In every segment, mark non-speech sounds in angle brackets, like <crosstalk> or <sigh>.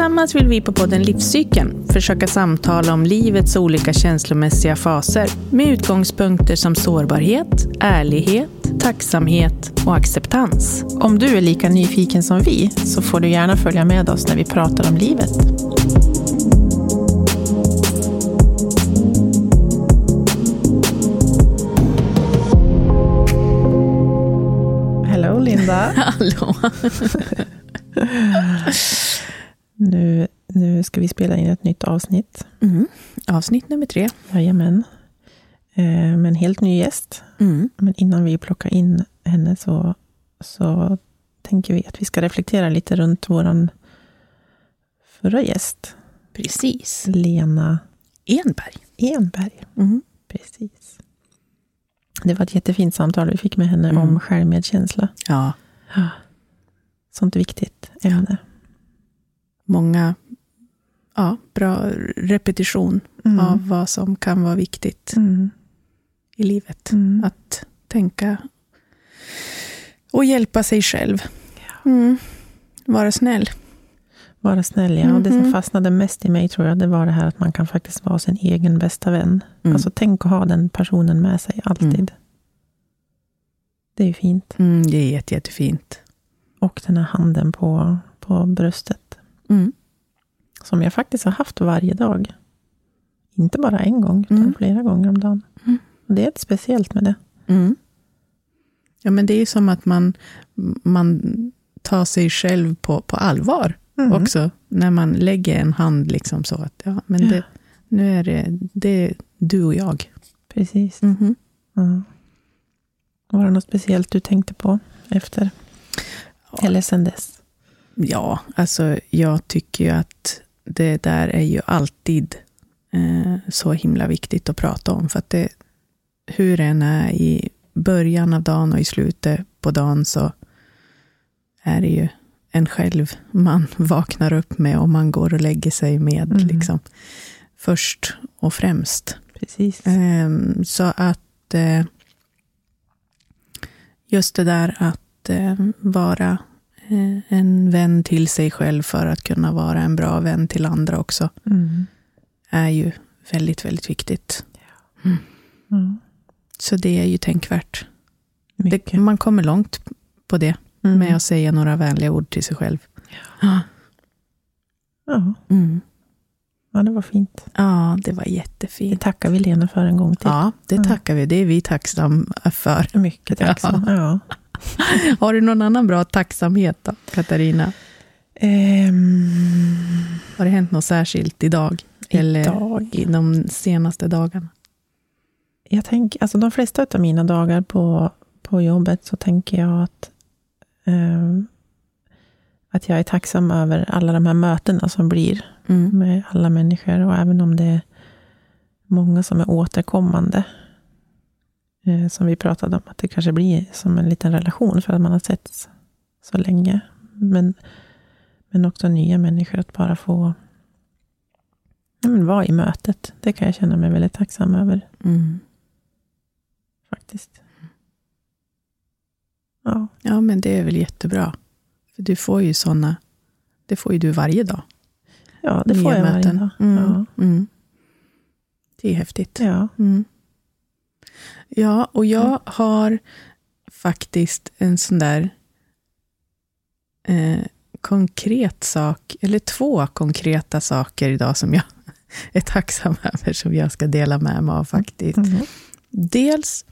Tillsammans vill vi på podden Livscykeln försöka samtala om livets olika känslomässiga faser med utgångspunkter som sårbarhet, ärlighet, tacksamhet och acceptans. Om du är lika nyfiken som vi så får du gärna följa med oss när vi pratar om livet. Hello Linda! <laughs> Hallå! <laughs> nu, ska vi spela in ett nytt avsnitt. Mm. Avsnitt nummer tre. Jajamän. Eh, med en helt ny gäst. Mm. Men innan vi plockar in henne så, så tänker vi att vi ska reflektera lite runt vår förra gäst. Precis. Lena Enberg. Enberg. Mm. Precis. Det var ett jättefint samtal vi fick med henne Mm. om självmedkänsla. Ja, Sånt viktigt ämne. många ja, bra repetition Mm. av vad som kan vara viktigt Mm. i livet. Mm. Att tänka och hjälpa sig själv. Mm. Vara snäll. Vara snäll, ja. Och det som Mhm. fastnade mest i mig tror jag, det var det här att man kan faktiskt vara sin egen bästa vän. Mm. Alltså tänk att ha den personen med sig alltid. Mm. Det är ju fint. Det är jätte, jättefint. Och den här handen på, på bröstet. Mm. Som jag faktiskt har haft varje dag. Inte bara en gång, utan Mm. flera gånger om dagen. Mm. Och det är ett speciellt med det. Mm. Ja, men det är ju som att man, man tar sig själv på, på allvar Mm. också. När man lägger en hand liksom så att, ja, men Ja. Det, nu är det, det är du och jag. Precis. Mhm. Ja. Var det något speciellt du tänkte på efter? Eller sen dess? Ja, alltså jag tycker ju att det där är ju alltid eh, så himla viktigt att prata om. För att det, hur det än är i början av dagen och i slutet på dagen så är det ju en själv man <laughs> vaknar upp med och man går och lägger sig med. Mm. Liksom, först och främst. Precis. Ehm, så att eh, just det där att eh, vara eh, en vän till sig själv för att kunna vara en bra vän till andra också Mm. är ju väldigt, väldigt viktigt. Ja. Så det är ju tänkvärt. Det, man kommer långt på det Mm. med att säga några vänliga ord till sig själv. Ja, ja. Mm. ja, det var fint. ja det var Det jättefint. tackar vi Lena för en gång till. Ja, det Ja. tackar vi. Det är vi tacksamma för. Mycket tacksam. Ja. <laughs> Har du någon annan bra tacksamhet då, Katarina? Ehm, Har det hänt något särskilt idag? Eller idag. i de senaste dagarna? Jag tänker, alltså de flesta av mina dagar på, på jobbet så tänker jag att, ehm, att jag är tacksam över alla de här mötena som blir Mm. med alla människor. Och även om det är många som är återkommande. Eh, som vi pratade om, att det kanske blir som en liten relation för att man har sett så länge. Men, men också nya människor att bara få ja, men vara i mötet. Det kan jag känna mig väldigt tacksam över Mm. faktiskt. Ja, Ja, men det är väl jättebra. För du får ju sådana, det får ju du varje dag. Ja det får jag varje möten. dag. Mm. Ja. Mm. Det är häftigt. Ja. Mm. Ja, och jag har faktiskt en sån där eh, konkret sak, eller två konkreta saker idag som jag <laughs> är tacksam över, som jag ska dela med mig av faktiskt. Mm. Dels,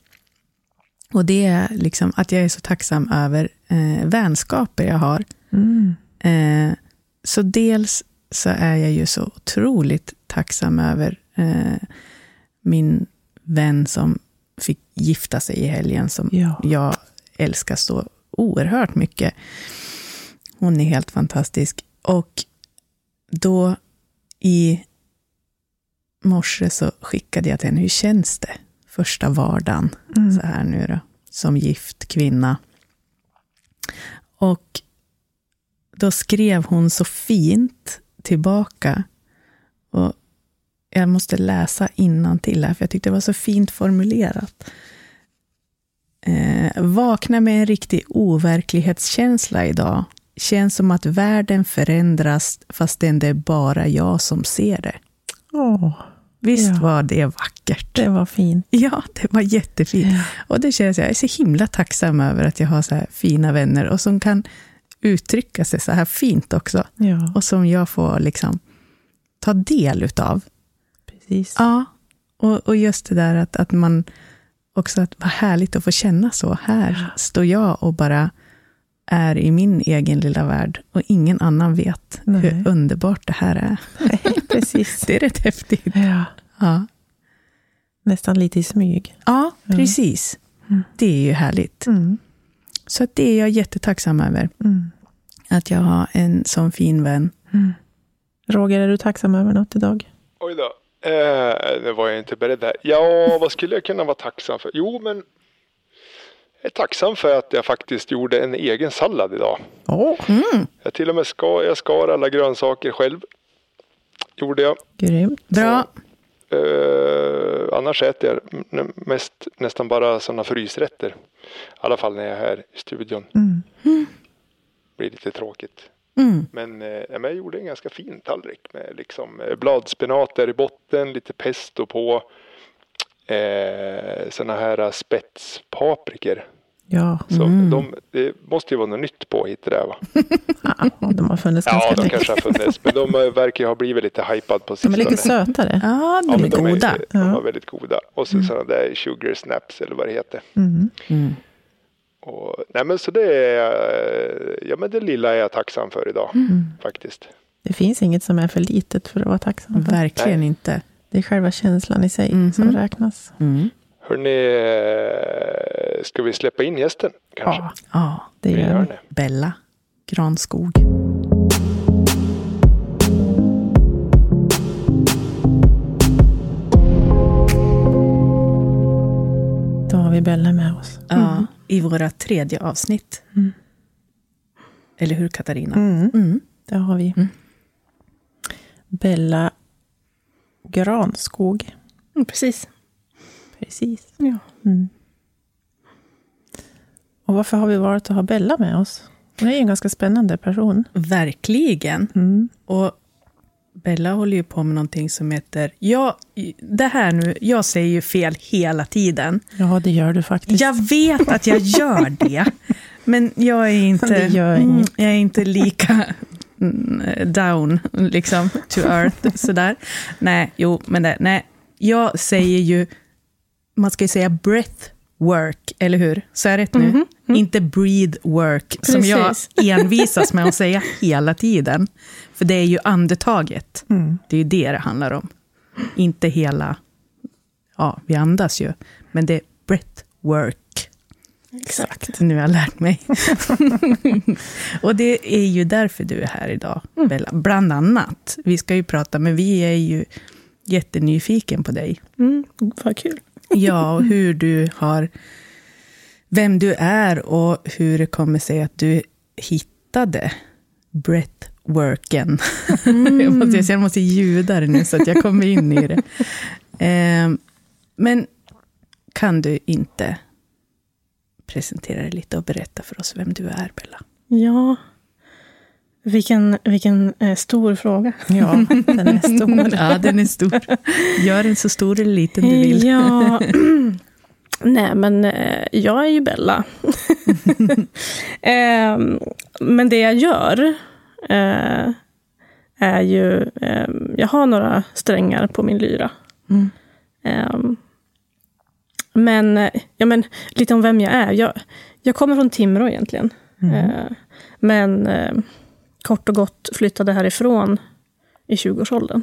och det är liksom att jag är så tacksam över eh, vänskaper jag har. Mm. Eh, så dels så är jag ju så otroligt tacksam över eh, min vän som fick gifta sig i helgen, som Ja. jag älskar så oerhört mycket. Hon är helt fantastisk. Och då i morse så skickade jag till henne, hur känns det? Första vardagen Mm. så här nu då, som gift kvinna. Och då skrev hon så fint tillbaka. Och jag måste läsa till här, för jag tyckte det var så fint formulerat. Eh, vakna med en riktig overklighetskänsla idag. känns som att världen förändras fastän det är bara jag som ser det. Åh, Visst Ja. var det vackert? det var fint. Ja, det var jättefint. Ja. Och det känns, jag är så himla tacksam över att jag har så här fina vänner och som kan uttrycka sig så här fint också. Ja, Och som jag får liksom ta del utav. precis. Ja, och, och just det där att, att man också, att vad härligt att få känna så. Här står jag och bara är i min egen lilla värld och ingen annan vet Nej. hur underbart det här är. Nej, precis. <laughs> Det är rätt häftigt. Ja, Ja, nästan lite i smyg. ja Ja. precis. Mm. Det är ju härligt. Mm. Så att det är jag jättetacksam över. Mm. Att jag har en sån fin vän. Mm. Roger, är du tacksam över något idag? Oj då. Eh, nu var jag inte beredd här. Ja, vad skulle jag kunna vara tacksam för? Jo, men jag är tacksam för att jag faktiskt gjorde en egen sallad idag. Åh, Jag till och med skar, jag skar alla grönsaker själv. Gjorde jag. grymt. Bra. Eh, annars äter jag mest nästan bara sådana frysrätter. I alla fall när jag är här i studion. Mm. Blir lite tråkigt. Mm. Men, eh, ja, men jag gjorde en ganska fin tallrik med liksom eh, bladspenat där i botten, lite pesto på. Eh, såna här spetspaprikor. Ja, Så Mm. de, det måste ju vara något nytt på hit där va? <laughs> ja, de har funnits Ja, ganska de länge. kanske har funnits. Men de eh, verkar ju ha blivit lite hypad på De sistone. är lite sötare. Ja, de Ja, är men de goda. Är, de Ja. var väldigt goda. Och så sådana där sugar snaps eller vad det heter. Mm. Mm. Och, nej men så det är, ja men det lilla är jag tacksam för idag. Mm. Faktiskt. Det finns inget som är för litet för att vara tacksam för. Verkligen Nej. inte. Det är själva känslan i sig Mhm. som räknas. Mm. Hörrni, eh, ska vi släppa in gästen kanske? Ja, Ja, det Vi gör vi. det. Bella Granskog. Då har vi Bella med oss. Ja, I våra tredje avsnitt. Mm. Eller hur Katarina? Mm. Mm. Det har vi. Mm. Bella Granskog. Mm, precis. Precis. Ja. Mm. Och varför har vi valt att ha Bella med oss? Hon är ju en ganska spännande person. Verkligen. Mm. Och Bella håller ju på med någonting som heter... Ja, det här nu, jag säger ju fel hela tiden. Ja, det gör du faktiskt. Jag vet att jag gör det. <laughs> Men jag är inte, mm, jag är inte lika mm, down, liksom, to earth. Sådär. Nej, jo, men det, nej. Jag säger ju, man ska ju säga breath work, eller hur? Så är det nu? Inte breathe work, som jag Precis. envisas med att säga hela tiden. För det är ju andetaget. Mm. Det är ju det det handlar om. Inte hela... Ja, vi andas ju. Men det är breath work. Exakt. Nu har jag lärt mig. <laughs> och det är ju därför du är här idag, Bella. Bland annat. Vi ska ju prata, men vi är ju jättenyfiken på dig. Mm, vad kul. Ja, och hur du har... Vem du är och hur det kommer sig att du hittade breathworken. <laughs> jag, måste, jag måste ljuda det nu så att jag kommer in i det. <laughs> Eh, men kan du inte presentera dig lite och berätta för oss vem du är, Bella? Ja, vilken, vilken eh, stor fråga. Ja, den är stor. <laughs> Ja, den är stor. Gör den så stor eller liten du vill. Ja, nej men eh, jag är ju Bella. eh, men det jag gör eh, är ju, eh, jag har några strängar på min lyra. Mm. Eh, men, ja, men lite om vem jag är. Jag, jag kommer från Timrå egentligen. Eh, men eh, kort och gott flyttade härifrån i 20-årsåldern.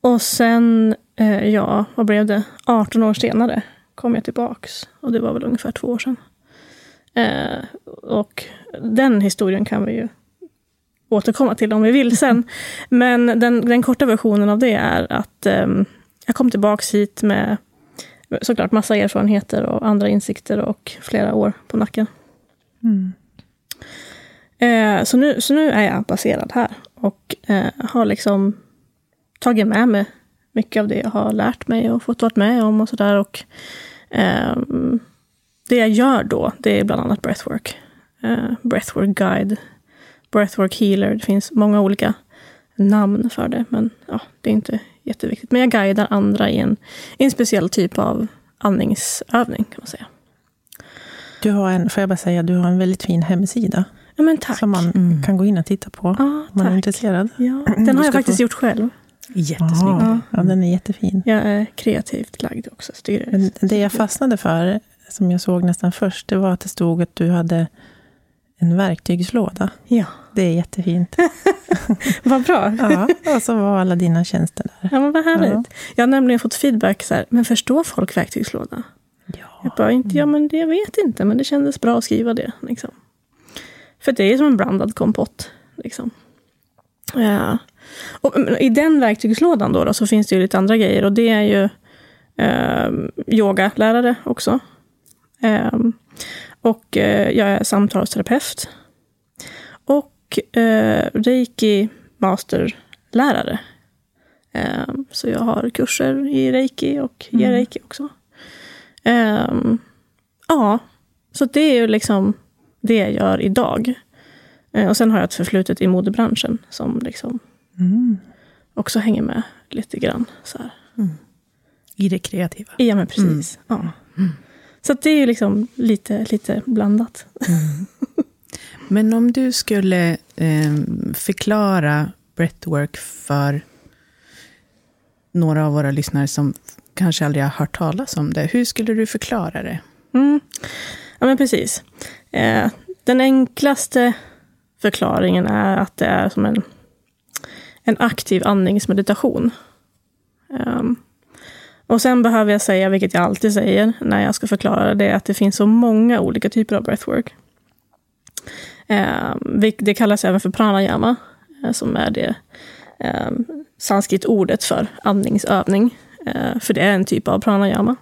Och sen, eh, ja, vad blev det? 18 år senare kom jag tillbaks. Och det var väl ungefär två år sedan. Eh, och den historien kan vi ju återkomma till om vi vill sen. <laughs> Men den, den korta versionen av det är att ehm, jag kom tillbaks hit med såklart massa erfarenheter och andra insikter och flera år på nacken. Mm. Eh, så, nu, så nu är jag baserad här och eh, har liksom tagit med mig mycket av det jag har lärt mig och fått vara med om och sådär. Och ehm, det jag gör då, det är bland annat breathwork. eh, breathwork guide, breathwork healer. Det finns många olika namn för det, men ja, det är inte jätteviktigt. Men jag guidar andra i en, i en speciell typ av andningsövning, kan man säga. Du har en, får jag bara säga, du har en väldigt fin hemsida. Ja, men tack. Som man mm. kan gå in och titta på ja, om man är tack. intresserad. Ja, den har jag faktiskt få... gjort själv. Jättesnygg. Ja, ja, den är jättefin. Jag är kreativt lagd också. Det, Men det jag fastnade för, som jag såg nästan först, det var att det stod att du hade en verktygslåda. Ja. Det är jättefint. <laughs> vad bra. ja, och så var alla dina tjänster där. Ja, men vad härligt. Ja. Jag har nämligen fått feedback så här, men förstår folk verktygslåda? Ja. Jag bara, inte, ja men det, jag vet inte, men det kändes bra att skriva det. Liksom. För det är som en blandad kompott. Liksom. Ja. Och I den verktygslådan då, då, så finns det ju lite andra grejer. Och det är ju eh, yogalärare också. Eh, och eh, jag är samtalsterapeut. Och eh, reiki masterlärare. Eh, så jag har kurser i reiki och ger mm. reiki också. Um, ja, så det är ju liksom det jag gör idag. Uh, och sen har jag ett förflutet i modebranschen som liksom mm. också hänger med lite grann. Så mm. I det kreativa? Ja, men precis. Mm. Ja. Mm. Så det är ju liksom lite, lite blandat. Men om du skulle eh, förklara breathwork för några av våra lyssnare som kanske aldrig har hört talas om det. Hur skulle du förklara det? Mm. Ja, men precis. Eh, den enklaste förklaringen är att det är som en, en aktiv andningsmeditation. Um, och sen behöver jag säga, vilket jag alltid säger när jag ska förklara det, att det finns så många olika typer av breathwork. Ehm, det kallas även för pranayama, eh, som är det ehm, sanskrit-ordet för andningsövning. Eh, för det är en typ av pranayama.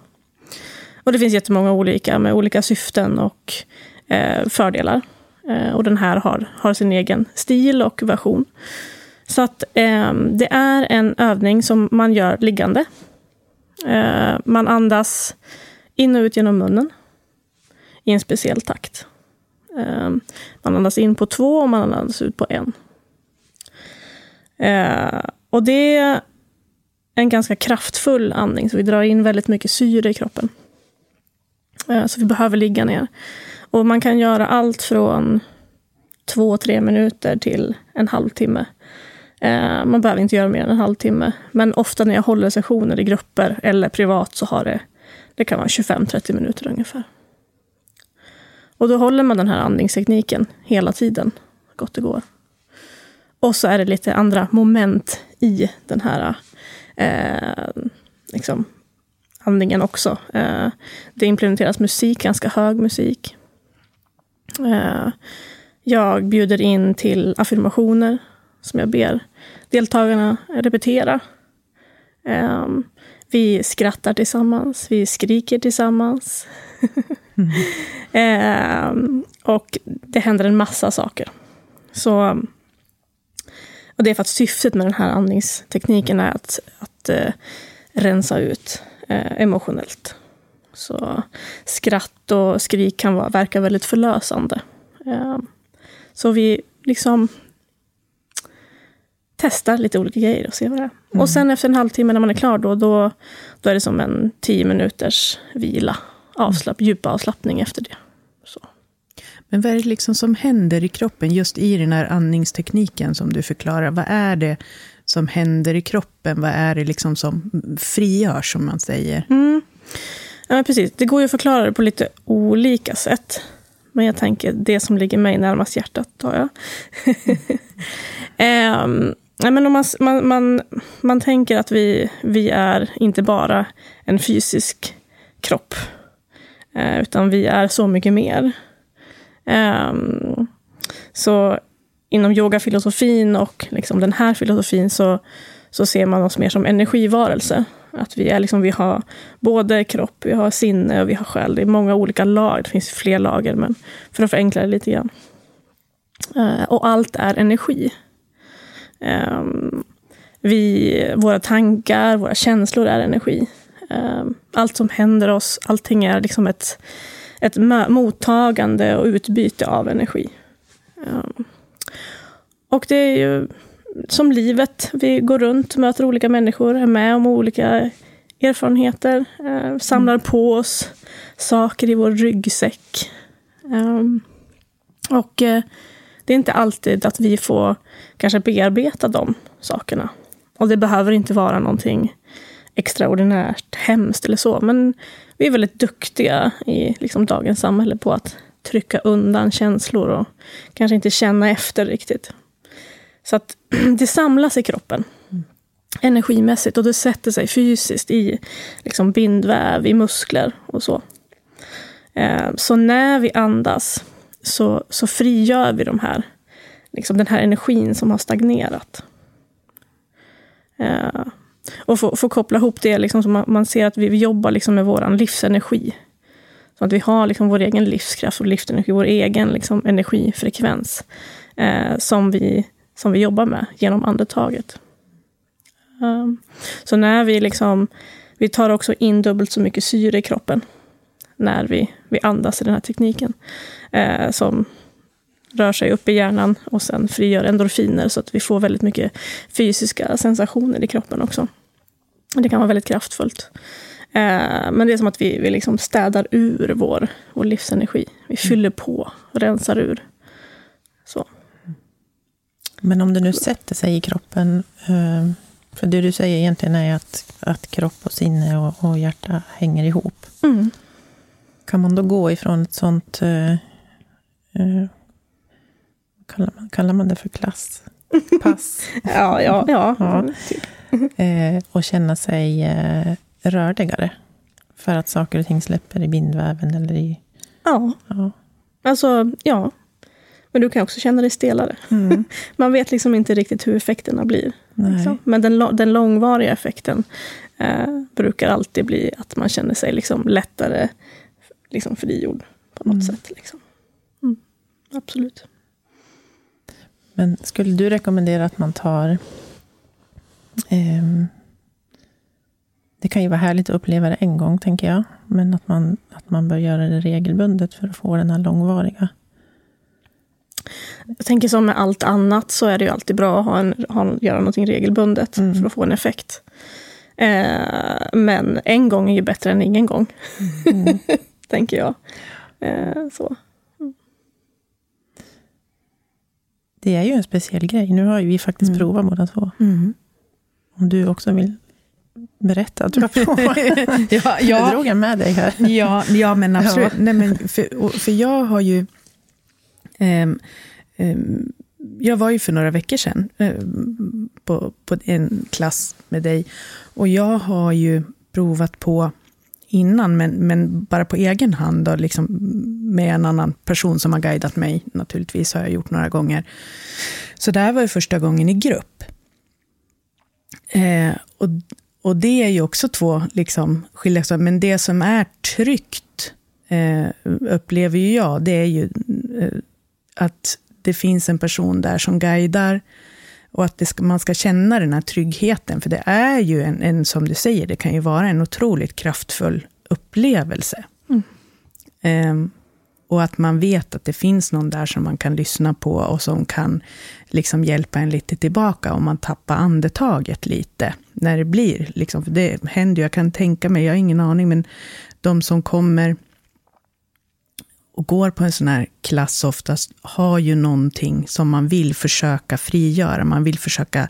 Och det finns jättemånga olika med olika syften och eh, fördelar. Och den här har, har sin egen stil och version. Så att ehm, det är en övning som man gör liggande. man andas in och ut genom munnen i en speciell takt. Ehm, man andas in på två och man andas ut på en. Ehm, och det en ganska kraftfull andning, så vi drar in väldigt mycket syre i kroppen. Ehm, så vi behöver ligga ner. Och man kan göra allt från två, tre minuter till en halvtimme. Man behöver inte göra mer än en halvtimme. Men ofta när jag håller sessioner i grupper eller privat så har det, det kan vara 25-30 minuter ungefär. Och då håller man den här andningstekniken hela tiden, gott det går. Och så är det lite andra moment i den här eh, liksom, andningen också. Eh, det implementeras musik, ganska hög musik. Eh, jag bjuder in till affirmationer som jag ber deltagarna repetera. Eh, vi skrattar tillsammans, vi skriker tillsammans. <laughs> mm. eh, och det händer en massa saker. Så och det är för att syftet med den här andningstekniken är att, att eh, rensa ut eh, emotionellt. Så skratt och skrik kan vara, verka väldigt förlösande. Eh, så vi liksom testar lite olika grejer och ser vad det är. Mm. Och sen efter en halvtimme när man är klar, då, då, då är det som en tio minuters vila. Avslapp, djup avslappning efter det. Så. Men vad är det liksom som händer i kroppen just i den här andningstekniken som du förklarar? Vad är det som händer i kroppen? Vad är det liksom som frigörs, som man säger? Mm. Ja, precis. Det går ju att förklara det på lite olika sätt. Men jag tänker det som ligger mig närmast hjärtat tar jag. <laughs> um, men om man, man, man, man tänker att vi, vi är inte bara en fysisk kropp. Eh, utan vi är så mycket mer. Ehm, så inom yogafilosofin och liksom den här filosofin så, så ser man oss mer som energivarelse. Att vi, är liksom, vi har både kropp, vi har sinne och vi har själ. Det är många olika lager, det finns fler lager, men för att förenkla det lite grann. Eh, och allt är energi. Ehm, vi, våra tankar, våra känslor är energi. Um, allt som händer oss, allting är liksom ett ett mottagande och utbyte av energi. Um, och det är ju som livet. Vi går runt, möter olika människor, är med om olika erfarenheter, eh, samlar mm. på oss saker i vår ryggsäck. Um, och eh, det är inte alltid att vi får kanske bearbeta de sakerna. Och det behöver inte vara någonting extraordinärt hemskt eller så, men vi är väldigt duktiga i liksom, dagens samhälle på att trycka undan känslor och kanske inte känna efter riktigt. Så att <clears throat> det samlas i kroppen energimässigt och det sätter sig fysiskt i liksom bindväv, i muskler och så. Eh, så när vi andas så, så frigör vi de här, liksom den här energin som har stagnerat. Och få, få koppla ihop det, liksom, så man, man ser att vi jobbar liksom med vår livsenergi. Så att vi har liksom vår egen livskraft och livsenergi, vår egen liksom energifrekvens. Eh, som, vi, som vi jobbar med genom andetaget. Um, så när vi liksom, vi tar också in dubbelt så mycket syre i kroppen när vi, vi andas i den här tekniken. Eh, som rör sig upp i hjärnan och sen frigör endorfiner så att vi får väldigt mycket fysiska sensationer i kroppen också. Det kan vara väldigt kraftfullt. Eh, men det är som att vi, vi liksom städar ur vår, vår livsenergi. Vi mm. fyller på, rensar ur. Så. Men om det nu sätter sig i kroppen, eh, för det du säger egentligen är att, att kropp och sinne och, och hjärta hänger ihop. Mm. Kan man då gå ifrån ett sånt... Eh, eh, kallar, man, kallar man det för klass? <laughs> Pass? ja, ja, ja. ja. Typ. <laughs> Eh, och känna sig eh, rörligare. För att saker och ting släpper i bindväven eller i... Ja. ja. Alltså, ja. Men du kan också känna dig stelare. Mm. <laughs> Man vet liksom inte riktigt hur effekterna blir. Liksom. Men den, den långvariga effekten eh, brukar alltid bli att man känner sig liksom lättare liksom frigjord på något mm. sätt. Liksom. Mm. Absolut. Men skulle du rekommendera att man tar... Eh, det kan ju vara härligt att uppleva det en gång, tänker jag. Men att man, att man bör göra det regelbundet för att få den här långvariga jag tänker som med allt annat så är det ju alltid bra att ha en, ha, göra någonting regelbundet mm. för att få en effekt. Eh, men en gång är ju bättre än ingen gång, mm. <laughs> tänker jag. Eh, så. Det är ju en speciell grej. Nu har ju vi faktiskt mm. provat båda två. Om du också vill berätta att du har provat. <laughs> ja, ja. Jag drog en med dig här. ja, ja, men absolut. Ja. Nej, men för, för jag har ju Um, um, jag var ju för några veckor sedan um, på, på en klass med dig. Och jag har ju provat på innan, men, men bara på egen hand. Då, liksom med en annan person som har guidat mig. Naturligtvis har jag gjort några gånger. Så det här var ju första gången i grupp. Eh, och, och det är ju också två liksom, skilda saker. Men det som är tryggt, eh, upplever ju jag, det är ju eh, att det finns en person där som guidar och att ska, man ska känna den här tryggheten. För det är ju en, en, som du säger, det kan ju vara en otroligt kraftfull upplevelse. Mm. Och att man vet att det finns någon där som man kan lyssna på och som kan liksom hjälpa en lite tillbaka om man tappar andetaget lite. När det blir, liksom, för det händer ju, jag kan tänka mig, jag har ingen aning, men de som kommer och går på en sån här klass oftast har ju någonting som man vill försöka frigöra. Man vill försöka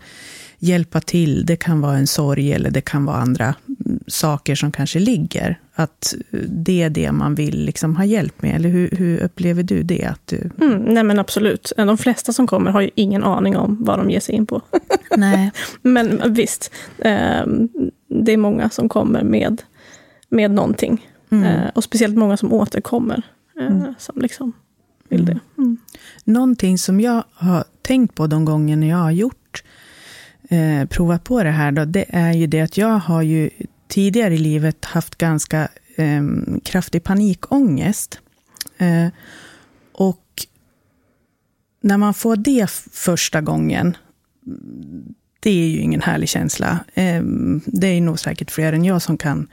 hjälpa till. Det kan vara en sorg eller det kan vara andra saker som kanske ligger. Att det är det man vill liksom ha hjälp med. Eller hur, hur upplever du det? Att du... Mm, nej men absolut. De flesta som kommer har ju ingen aning om vad de ger sig in på. <laughs> Nej. <laughs> men visst, eh, det är många som kommer med, med någonting. Mm. Eh, och speciellt många som återkommer. Eh, mm. som liksom vill det. Mm. mm. Någonting som jag har tänkt på de gånger jag har gjort, eh, provat på det här, då, det är ju det att jag har ju tidigare i livet haft ganska eh, kraftig panikångest. Eh, och när man får det första gången, det är ju ingen härlig känsla. Eh, det är nog säkert fler än jag som kan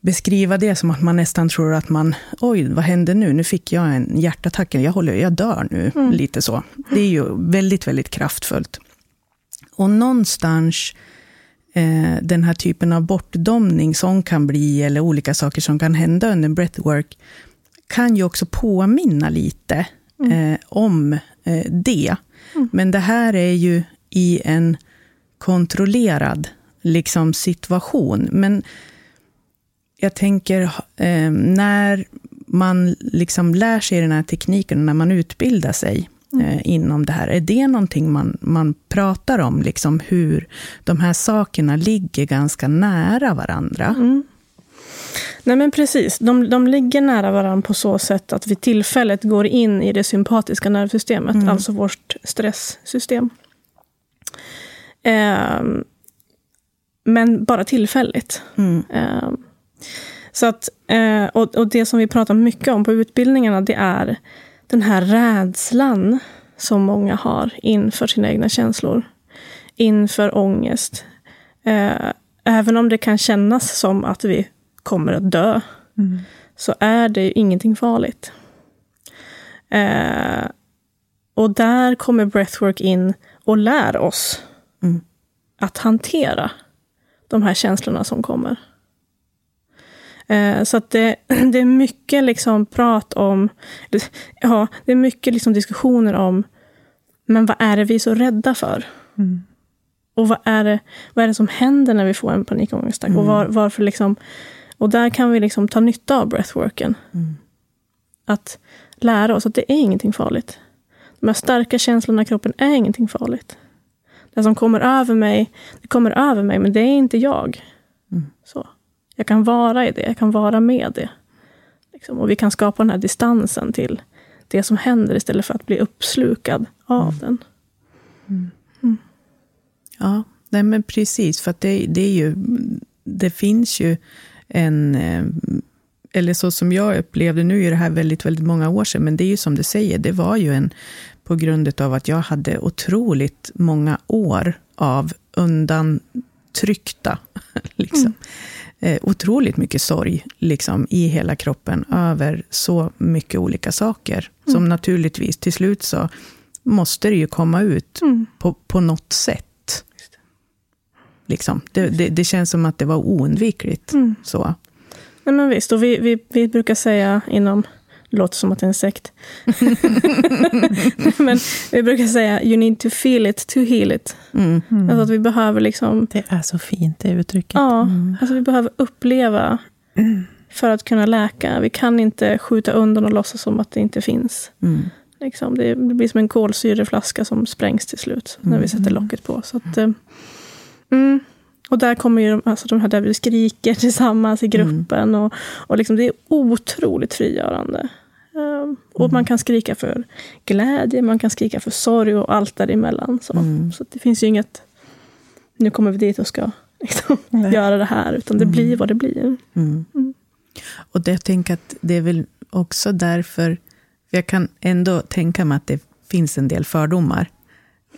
beskriva det som att man nästan tror att man, oj, vad hände nu? Nu fick jag en hjärtattack, jag, håller, jag dör nu. Mm. Lite så. Det är ju väldigt, väldigt kraftfullt. Och någonstans eh, den här typen av bortdomning som kan bli, eller olika saker som kan hända under breathwork, kan ju också påminna lite mm. eh, om eh, det. Mm. Men det här är ju i en kontrollerad liksom, situation. Men jag tänker, eh, när man liksom lär sig den här tekniken, när man utbildar sig mm. inom det här, är det någonting man, man pratar om? Liksom hur de här sakerna ligger ganska nära varandra? Mm. Nej men precis, de, de ligger nära varandra på så sätt att vi tillfället går in i det sympatiska nervsystemet, mm. alltså vårt stresssystem. Eh, men bara tillfälligt. Eh, så att, eh, och, och det som vi pratar mycket om på utbildningarna, det är den här rädslan som många har inför sina egna känslor. Inför ångest. Eh, även om det kan kännas som att vi kommer att dö, mm. så är det ingenting farligt. Eh, och där kommer breathwork in och lär oss mm. att hantera de här känslorna som kommer. Eh, så att det, <clears throat> det är mycket liksom prat om, ja, det är mycket liksom diskussioner om, men vad är det vi är så rädda för? Mm. Och vad är, det, vad är det som händer när vi får en panikångestattack? Mm. Och var, varför liksom, och där kan vi liksom ta nytta av breathworken. Mm. Att lära oss att det är ingenting farligt. De här starka känslorna i kroppen är ingenting farligt. Det som kommer över mig, det kommer över mig, men det är inte jag. Mm. Så. Jag kan vara i det, jag kan vara med det. Liksom. Och vi kan skapa den här distansen till det som händer istället för att bli uppslukad av mm. den. Mm. mm. Ja, nej men precis. För det, det, är ju, det finns ju en... Eh, eller så som jag upplevde, nu är det här väldigt, väldigt många år sedan, men det är ju som du säger, det var ju en på grund av att jag hade otroligt många år av undantryckta <laughs> liksom, mm eh, otroligt mycket sorg liksom, i hela kroppen över så mycket olika saker. Mm. Som naturligtvis, till slut så måste det ju komma ut mm. på, på något sätt. Liksom. Det, det, det, känns som att det var oundvikligt. Mm. Så. Ja, men visst, och vi, vi, vi brukar säga inom låter som att det är en sekt. <laughs> Men vi brukar säga, you need to feel it to heal it. Mm. Alltså att vi behöver liksom... Det är så fint, det uttrycket. Ja, mm. alltså vi behöver uppleva för att kunna läka. Vi kan inte skjuta undan och låtsas som att det inte finns. Mm. Liksom, det, blir som en kolsyreflaska som sprängs till slut, när vi sätter mm. locket på. Så att, eh, mm. Och där kommer ju de, alltså de här där vi skriker <laughs> tillsammans i gruppen. Mm. Och, och liksom, det är otroligt frigörande. Um, och mm. man kan skrika för glädje, man kan skrika för sorg och allt däremellan. Så, mm. så det finns ju inget, nu kommer vi dit och ska <laughs> liksom, göra det här, utan det mm. blir vad det blir. Mm. Mm. Och det, jag tänker att det är väl också därför, för jag kan ändå tänka mig att det finns en del fördomar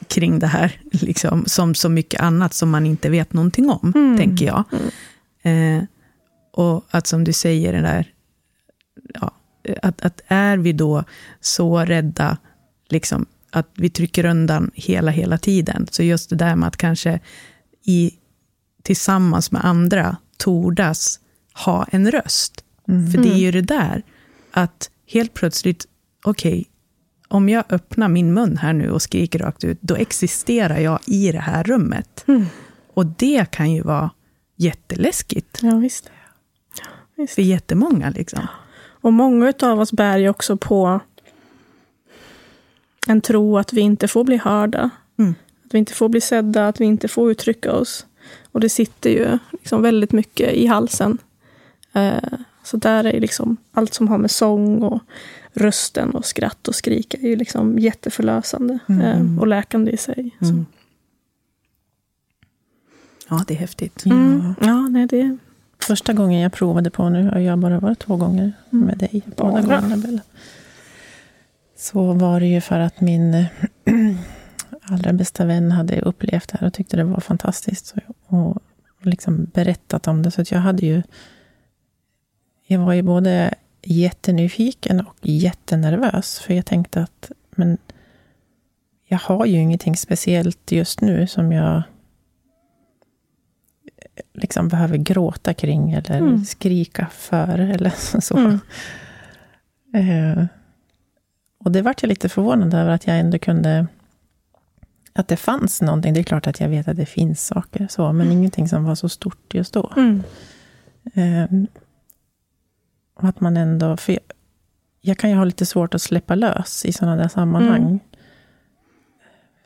kring det här, liksom, som så mycket annat som man inte vet någonting om, mm. tänker jag. Mm. Eh, och att som du säger, den där, ja, att, att är vi då så rädda, liksom, att vi trycker undan hela, hela tiden. Så just det där med att kanske i, tillsammans med andra tordas ha en röst. Mm. För det är ju det där, att helt plötsligt, okej, okay, om jag öppnar min mun här nu och skriker rakt ut, då existerar jag i det här rummet. Mm. Och det kan ju vara jätteläskigt. Ja, visst. Ja, visst. För jättemånga. Liksom. Och många av oss bär ju också på en tro att vi inte får bli hörda. Mm. Att vi inte får bli sedda, att vi inte får uttrycka oss. Och det sitter ju liksom väldigt mycket i halsen. Eh, så där är liksom allt som har med sång och rösten och skratt och skrik är ju liksom jätteförlösande mm. eh, och läkande i sig. Mm. Ja, det är häftigt. Mm. Ja, nej, det... Första gången jag provade på, nu har jag bara varit två gånger mm. med dig, båda gångerna Bella. Så var det ju för att min <clears throat> allra bästa vän hade upplevt det här och tyckte det var fantastiskt. Och liksom berättat om det. Så att jag hade ju jag var ju både jättenyfiken och jättenervös. För jag tänkte att men jag har ju ingenting speciellt just nu som jag liksom behöver gråta kring eller Mm. skrika för. Eller <laughs> så. Mm. Eh, och det vart jag lite förvånad över att jag ändå kunde... Att det fanns någonting. Det är klart att jag vet att det finns saker, så, men ingenting som var så stort just då. Mm. Eh, och att man ändå... För jag, jag kan ju ha lite svårt att släppa lös i sådana där sammanhang. Mm.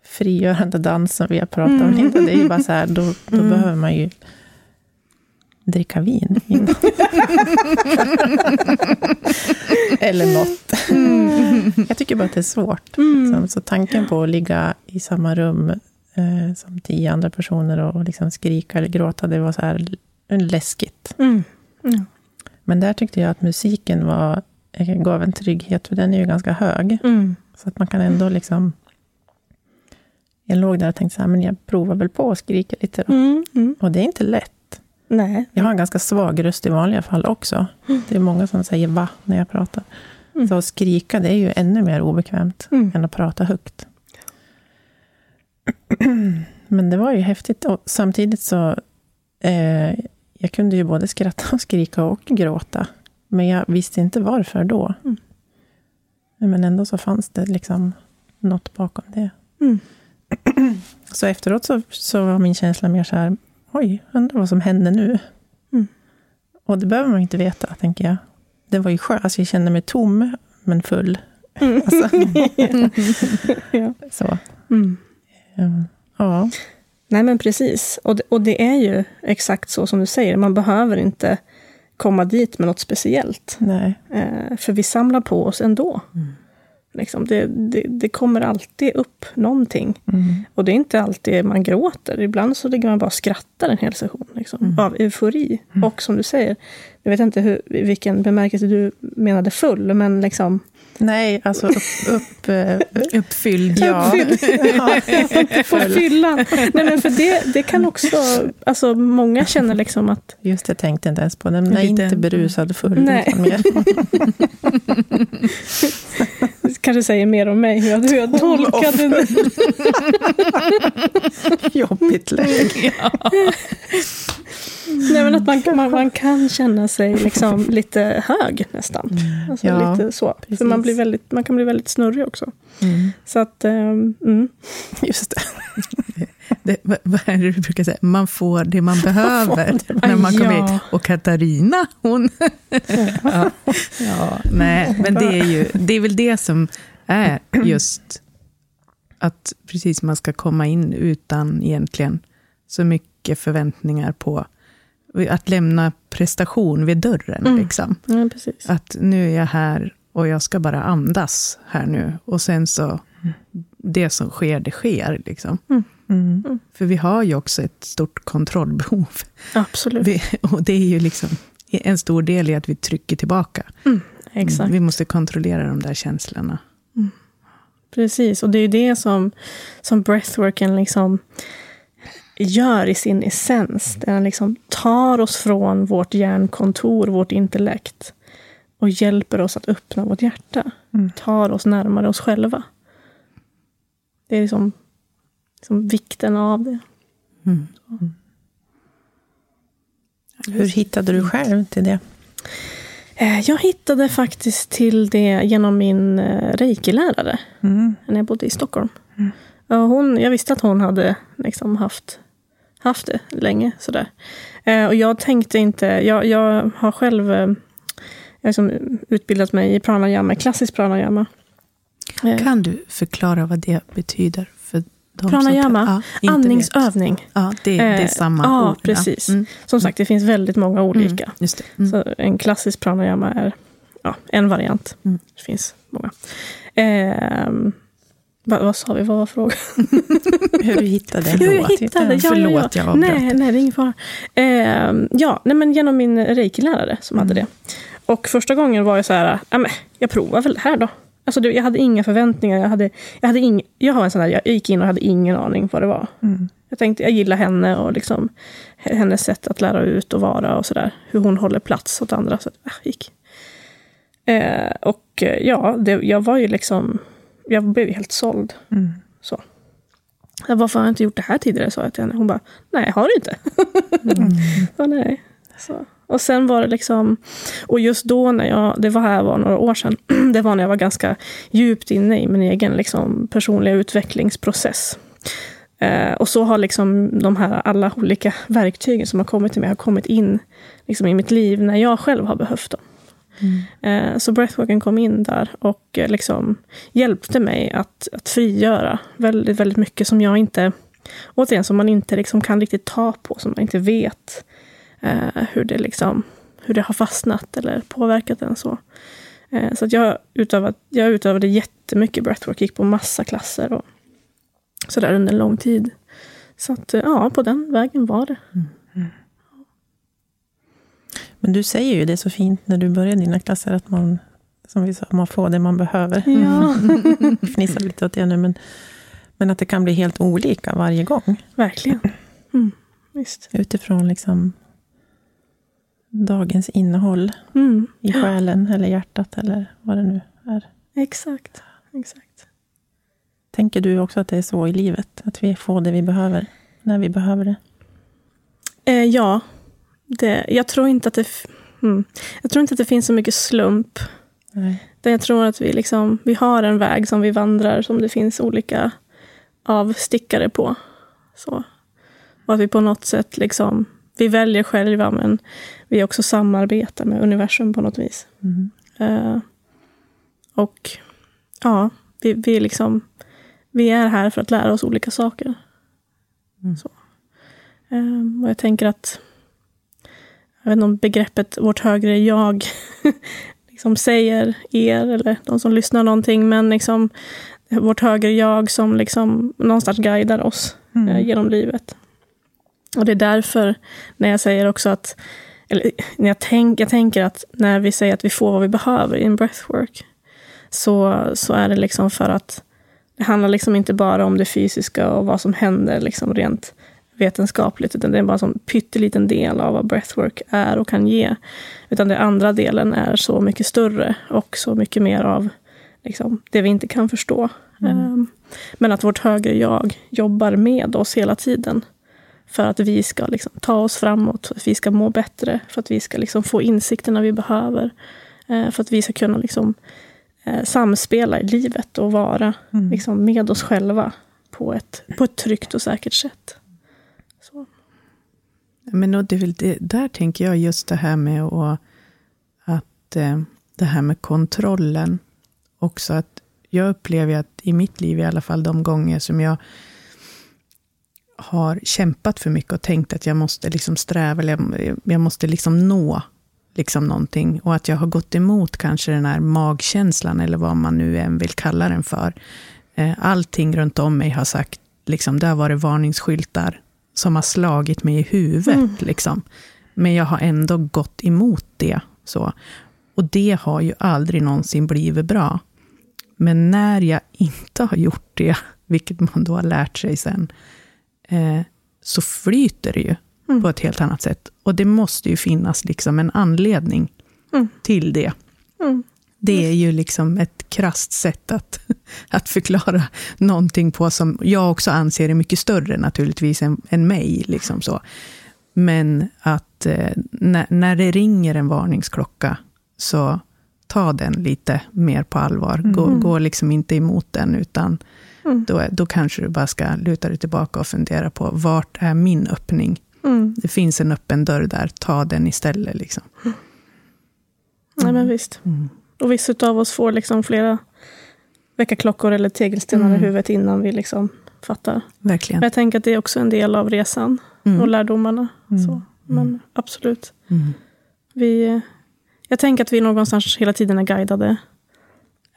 Frigörande dans som vi har pratat om. Mm. Inte? Det är ju bara så här, då, då Mm. behöver man ju dricka vin innan. <laughs> Eller något. Jag tycker bara att det är svårt. Mm. Liksom. Så tanken på att ligga i samma rum eh, som tio andra personer och liksom skrika eller gråta, det var så här läskigt. Mm. Men där tyckte jag att musiken var, gav en trygghet, för den är ju ganska hög. Mm. Så att man kan ändå liksom... Jag låg där och tänkte så här, men jag provar väl på att skrika lite då. Mm. Mm. Och det är inte lätt. Nej. Jag har en ganska svag röst i vanliga fall också. Det är många som säger va när jag pratar. Mm. Så att skrika, det är ju ännu mer obekvämt Mm. än att prata högt. <clears throat> Men det var ju häftigt. Och samtidigt så... Eh, jag kunde ju både skratta och skrika och gråta. Men jag visste inte varför då. Mm. Men ändå så fanns det liksom något bakom det. Mm. <clears throat> Så efteråt så, så var min känsla mer så här, oj, undrar vad som hände nu. Mm. Och det behöver man inte veta, tänker jag. Det var ju skönt, alltså jag kände mig tom, men full. Mm. Alltså, <laughs> ja. <laughs> så. Mm. eh, Ja. Nej, men precis. Och det, och det är ju exakt så som du säger. Man behöver inte komma dit med något speciellt. Nej. Eh, för vi samlar på oss ändå. Mm. Liksom, det, det, det kommer alltid upp någonting. Mm. Och det är inte alltid man gråter. Ibland så ligger man bara och skrattar en hel session. Liksom, Mm. Av eufori. Och som du säger, jag vet inte hur, vilken bemärkelse du menade full, men liksom... Nej, alltså upp... upp eh, Uppfylld. ja. <laughs> ja. På fyllan. Nej, men för det, det kan också... Alltså, många känner liksom att... Just det, tänkte inte ens på det. Nej, Lite- inte berusad full. Nej. <laughs> <laughs> kanske säger mer om mig, hur jag, hur jag tolkade det. <laughs> Jobbigt läge. <laughs> Nej, men att man, man, man kan känna sig liksom lite hög nästan. Alltså Ja, lite så. För man, blir väldigt, man kan bli väldigt snurrig också. Mm. Så att, ehm, mm. <laughs> Just det. <laughs> Det, vad, är det du brukar säga? Man får det man <laughs> behöver det när man kommer Ja. hit. Och Katarina, hon... ja. Ja, nej, men det är ju det är väl det som är just att precis man ska komma in utan egentligen så mycket förväntningar på att lämna prestation vid dörren. Mm. Liksom. ja, precis. Att nu är jag här och jag ska bara andas här nu. Och sen så, det som sker, det sker. Liksom. Mm. För vi har ju också ett stort kontrollbehov. Absolut. Vi, och det är ju liksom en stor del i att vi trycker tillbaka. Exakt. Vi måste kontrollera de där känslorna. Precis, och det är ju det som, som breathworken liksom gör i sin essens. Den liksom tar oss från vårt hjärnkontor, vårt intellekt och hjälper oss att öppna vårt hjärta. Mm. Tar oss närmare oss själva. Det är liksom, liksom vikten av det. Mm. Hur hittade du själv till det? Eh, Jag hittade faktiskt till det genom min eh, reiki-lärare. Mm. när jag bodde i Stockholm. Och hon, jag visste att hon hade liksom haft, haft det länge. Sådär. Eh, och jag tänkte inte... Jag, jag har själv jag har liksom utbildat mig i pranayama, klassisk pranayama. Eh, Kan du förklara vad det betyder? För de Pranayama? Som, ja, andningsövning. Ja, det, det är Eh, samma ja, ord. precis. Mm. Som sagt, det finns väldigt många olika. Mm, just. Mm. Så en klassisk pranayama är ja, en variant. Mm. Det finns många. Ehm, vad, vad sa vi? Vad var frågan? <laughs> Hur du hittade en Hur jag låt. hittade, ja, Förlåt, ja, jag ja. avbröt. Nej, nej, det är ingen fara. Ehm, ja, nej, men genom min reiki-lärare som hade det. Och första gången var jag så här, ja, men, jag provar väl det här då. Alltså, det- jag hade inga förväntningar. Jag, hade, jag, hade ing, jag har en sån här, jag gick in och hade ingen aning vad det var. Mm. Jag tänkte, jag gillar henne och liksom hennes sätt att lära ut och vara och sådär. Hur hon håller plats åt andra. Så det äh, gick. Eh, och eh, ja, det, jag var ju liksom, jag blev helt såld. Mm. Så. Jag, Varför har jag inte gjort det här tidigare? sa jag till henne. Hon bara, nej, har du inte? <laughs> Mm. så, nej. Så. Och sen var det liksom, och just då när jag, det var här var några år sedan, <clears throat> det var när jag var ganska djupt inne i min egen liksom, personliga utvecklingsprocess. Eh, och så har liksom de här alla olika verktygen som har kommit till mig har kommit in liksom, i mitt liv när jag själv har behövt dem. Eh, så breathworken kom in där och eh, liksom hjälpte mig att, att frigöra väldigt, väldigt mycket som jag inte, återigen, som man inte liksom kan riktigt ta på, som man inte vet eh, hur, det liksom, hur det har fastnat eller påverkat en så. Eh, så att jag, utövat, jag utövade jättemycket breathwork, gick på massa klasser och sådär under en lång tid. Så att, eh, ja, på den vägen var det. Men du säger ju det så fint när du börjar dina klasser, att man, som vi sa, man får det man behöver. Ja, <laughs> Fnissar lite åt det nu, men, men att det kan bli helt olika varje gång. verkligen. Mm. Utifrån liksom dagens innehåll Mm, i själen eller hjärtat eller vad det nu är. exakt. exakt. Tänker du också att det är så i livet? Att vi får det vi behöver, när vi behöver det? Eh, ja, det, jag, tror inte att det, mm, jag tror inte att det finns så mycket slump. Nej. Jag tror att vi, liksom, vi har en väg som vi vandrar som det finns olika avstickare på. Så. Och att vi på något sätt liksom, vi väljer själva men vi också samarbetar med universum på något vis. Mm. Eh, och ja, vi, vi, är liksom, vi är här för att lära oss olika saker. Mm. Så. Eh, och jag tänker att jag vet inte om begreppet vårt högre jag <laughs> liksom säger er eller de som lyssnar någonting, men liksom vårt högre jag som liksom någonstans guidar oss Mm. eh, genom livet. Och det är därför, när jag säger också att, eller när jag, tänk, jag tänker att när vi säger att vi får vad vi behöver i en breathwork, så, så är det liksom för att det handlar liksom inte bara om det fysiska och vad som händer liksom rent vetenskapligt, utan det är bara en pytteliten del av vad breathwork är och kan ge. Utan den andra delen är så mycket större och så mycket mer av liksom, det vi inte kan förstå. Ehm, men att vårt högre jag jobbar med oss hela tiden. För att vi ska liksom ta oss framåt, för att vi ska må bättre, för att vi ska liksom få insikterna vi behöver. eh, För att vi ska kunna liksom, eh, samspela i livet och vara Mm. liksom, med oss själva på ett, på ett tryggt och säkert sätt. Så. Men och det är väl det, där tänker jag just det här med att, att eh, det här med kontrollen. Också att jag upplever att i mitt liv i alla fall de gånger som jag har kämpat för mycket och tänkt att jag måste liksom sträva, eller jag, jag måste liksom nå liksom någonting. Och att jag har gått emot kanske den här magkänslan, eller vad man nu än vill kalla den för. Eh, Allting runt om mig har sagt, liksom, det har varit varningsskyltar som har slagit mig i huvudet. Mm. Liksom. Men jag har ändå gått emot det. Så. Och det har ju aldrig någonsin blivit bra. Men när jag inte har gjort det, <laughs> vilket man då har lärt sig sen, eh, så flyter det ju Mm. på ett helt annat sätt. Och det måste ju finnas liksom en anledning Mm. till det. Mm. Det är ju liksom ett krasst sätt att, <laughs> att förklara någonting på, som jag också anser är mycket större naturligtvis än, än mig. Liksom så. Men att eh, när, när det ringer en varningsklocka, så ta den lite mer på allvar. Gå, Mm. gå liksom inte emot den, utan Mm. då, då kanske du bara ska luta dig tillbaka och fundera på, vart är min öppning? Mm. Det finns en öppen dörr där, ta den istället. Liksom. Nej, men visst. Och vissa av oss får liksom flera väckarklockor eller tegelstenar Mm. i huvudet innan vi liksom fattar. Verkligen. Men jag tänker att det är också en del av resan Mm. och lärdomarna. Mm. Så. Men absolut. Mm. Vi, jag tänker att vi någonstans hela tiden är guidade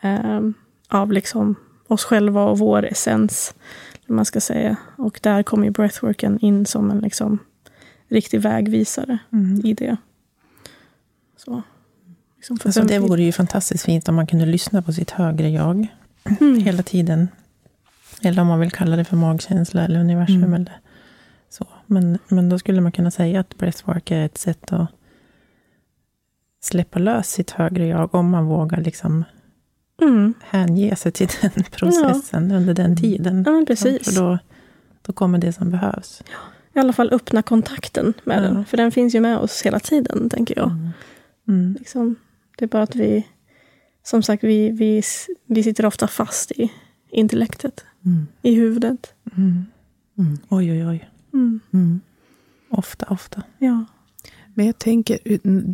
ehm, av liksom oss själva och vår essens. Man ska säga. Och där kommer breathworken in som en liksom riktig vägvisare Mm. i det. Så. Liksom Alltså, det vore ju fantastiskt fint om man kunde lyssna på sitt högre jag Mm. hela tiden. Eller om man vill kalla det för magkänsla eller universum. Mm. Eller, Så, men, men då skulle man kunna säga att breathwork är ett sätt att släppa lös sitt högre jag, om man vågar liksom Mm. hänge sig till den <laughs> processen under den tiden. Ja, precis. För då, då kommer det som behövs. I alla fall öppna kontakten med Ja. den. För den finns ju med oss hela tiden, tänker jag. Mm. Liksom, det är bara att vi, som sagt, vi, vi, vi sitter ofta fast i intellektet, Mm. i huvudet. Mm. Mm. Oj, oj, oj. Mm. Mm. Ofta, ofta. Ja. Men jag tänker,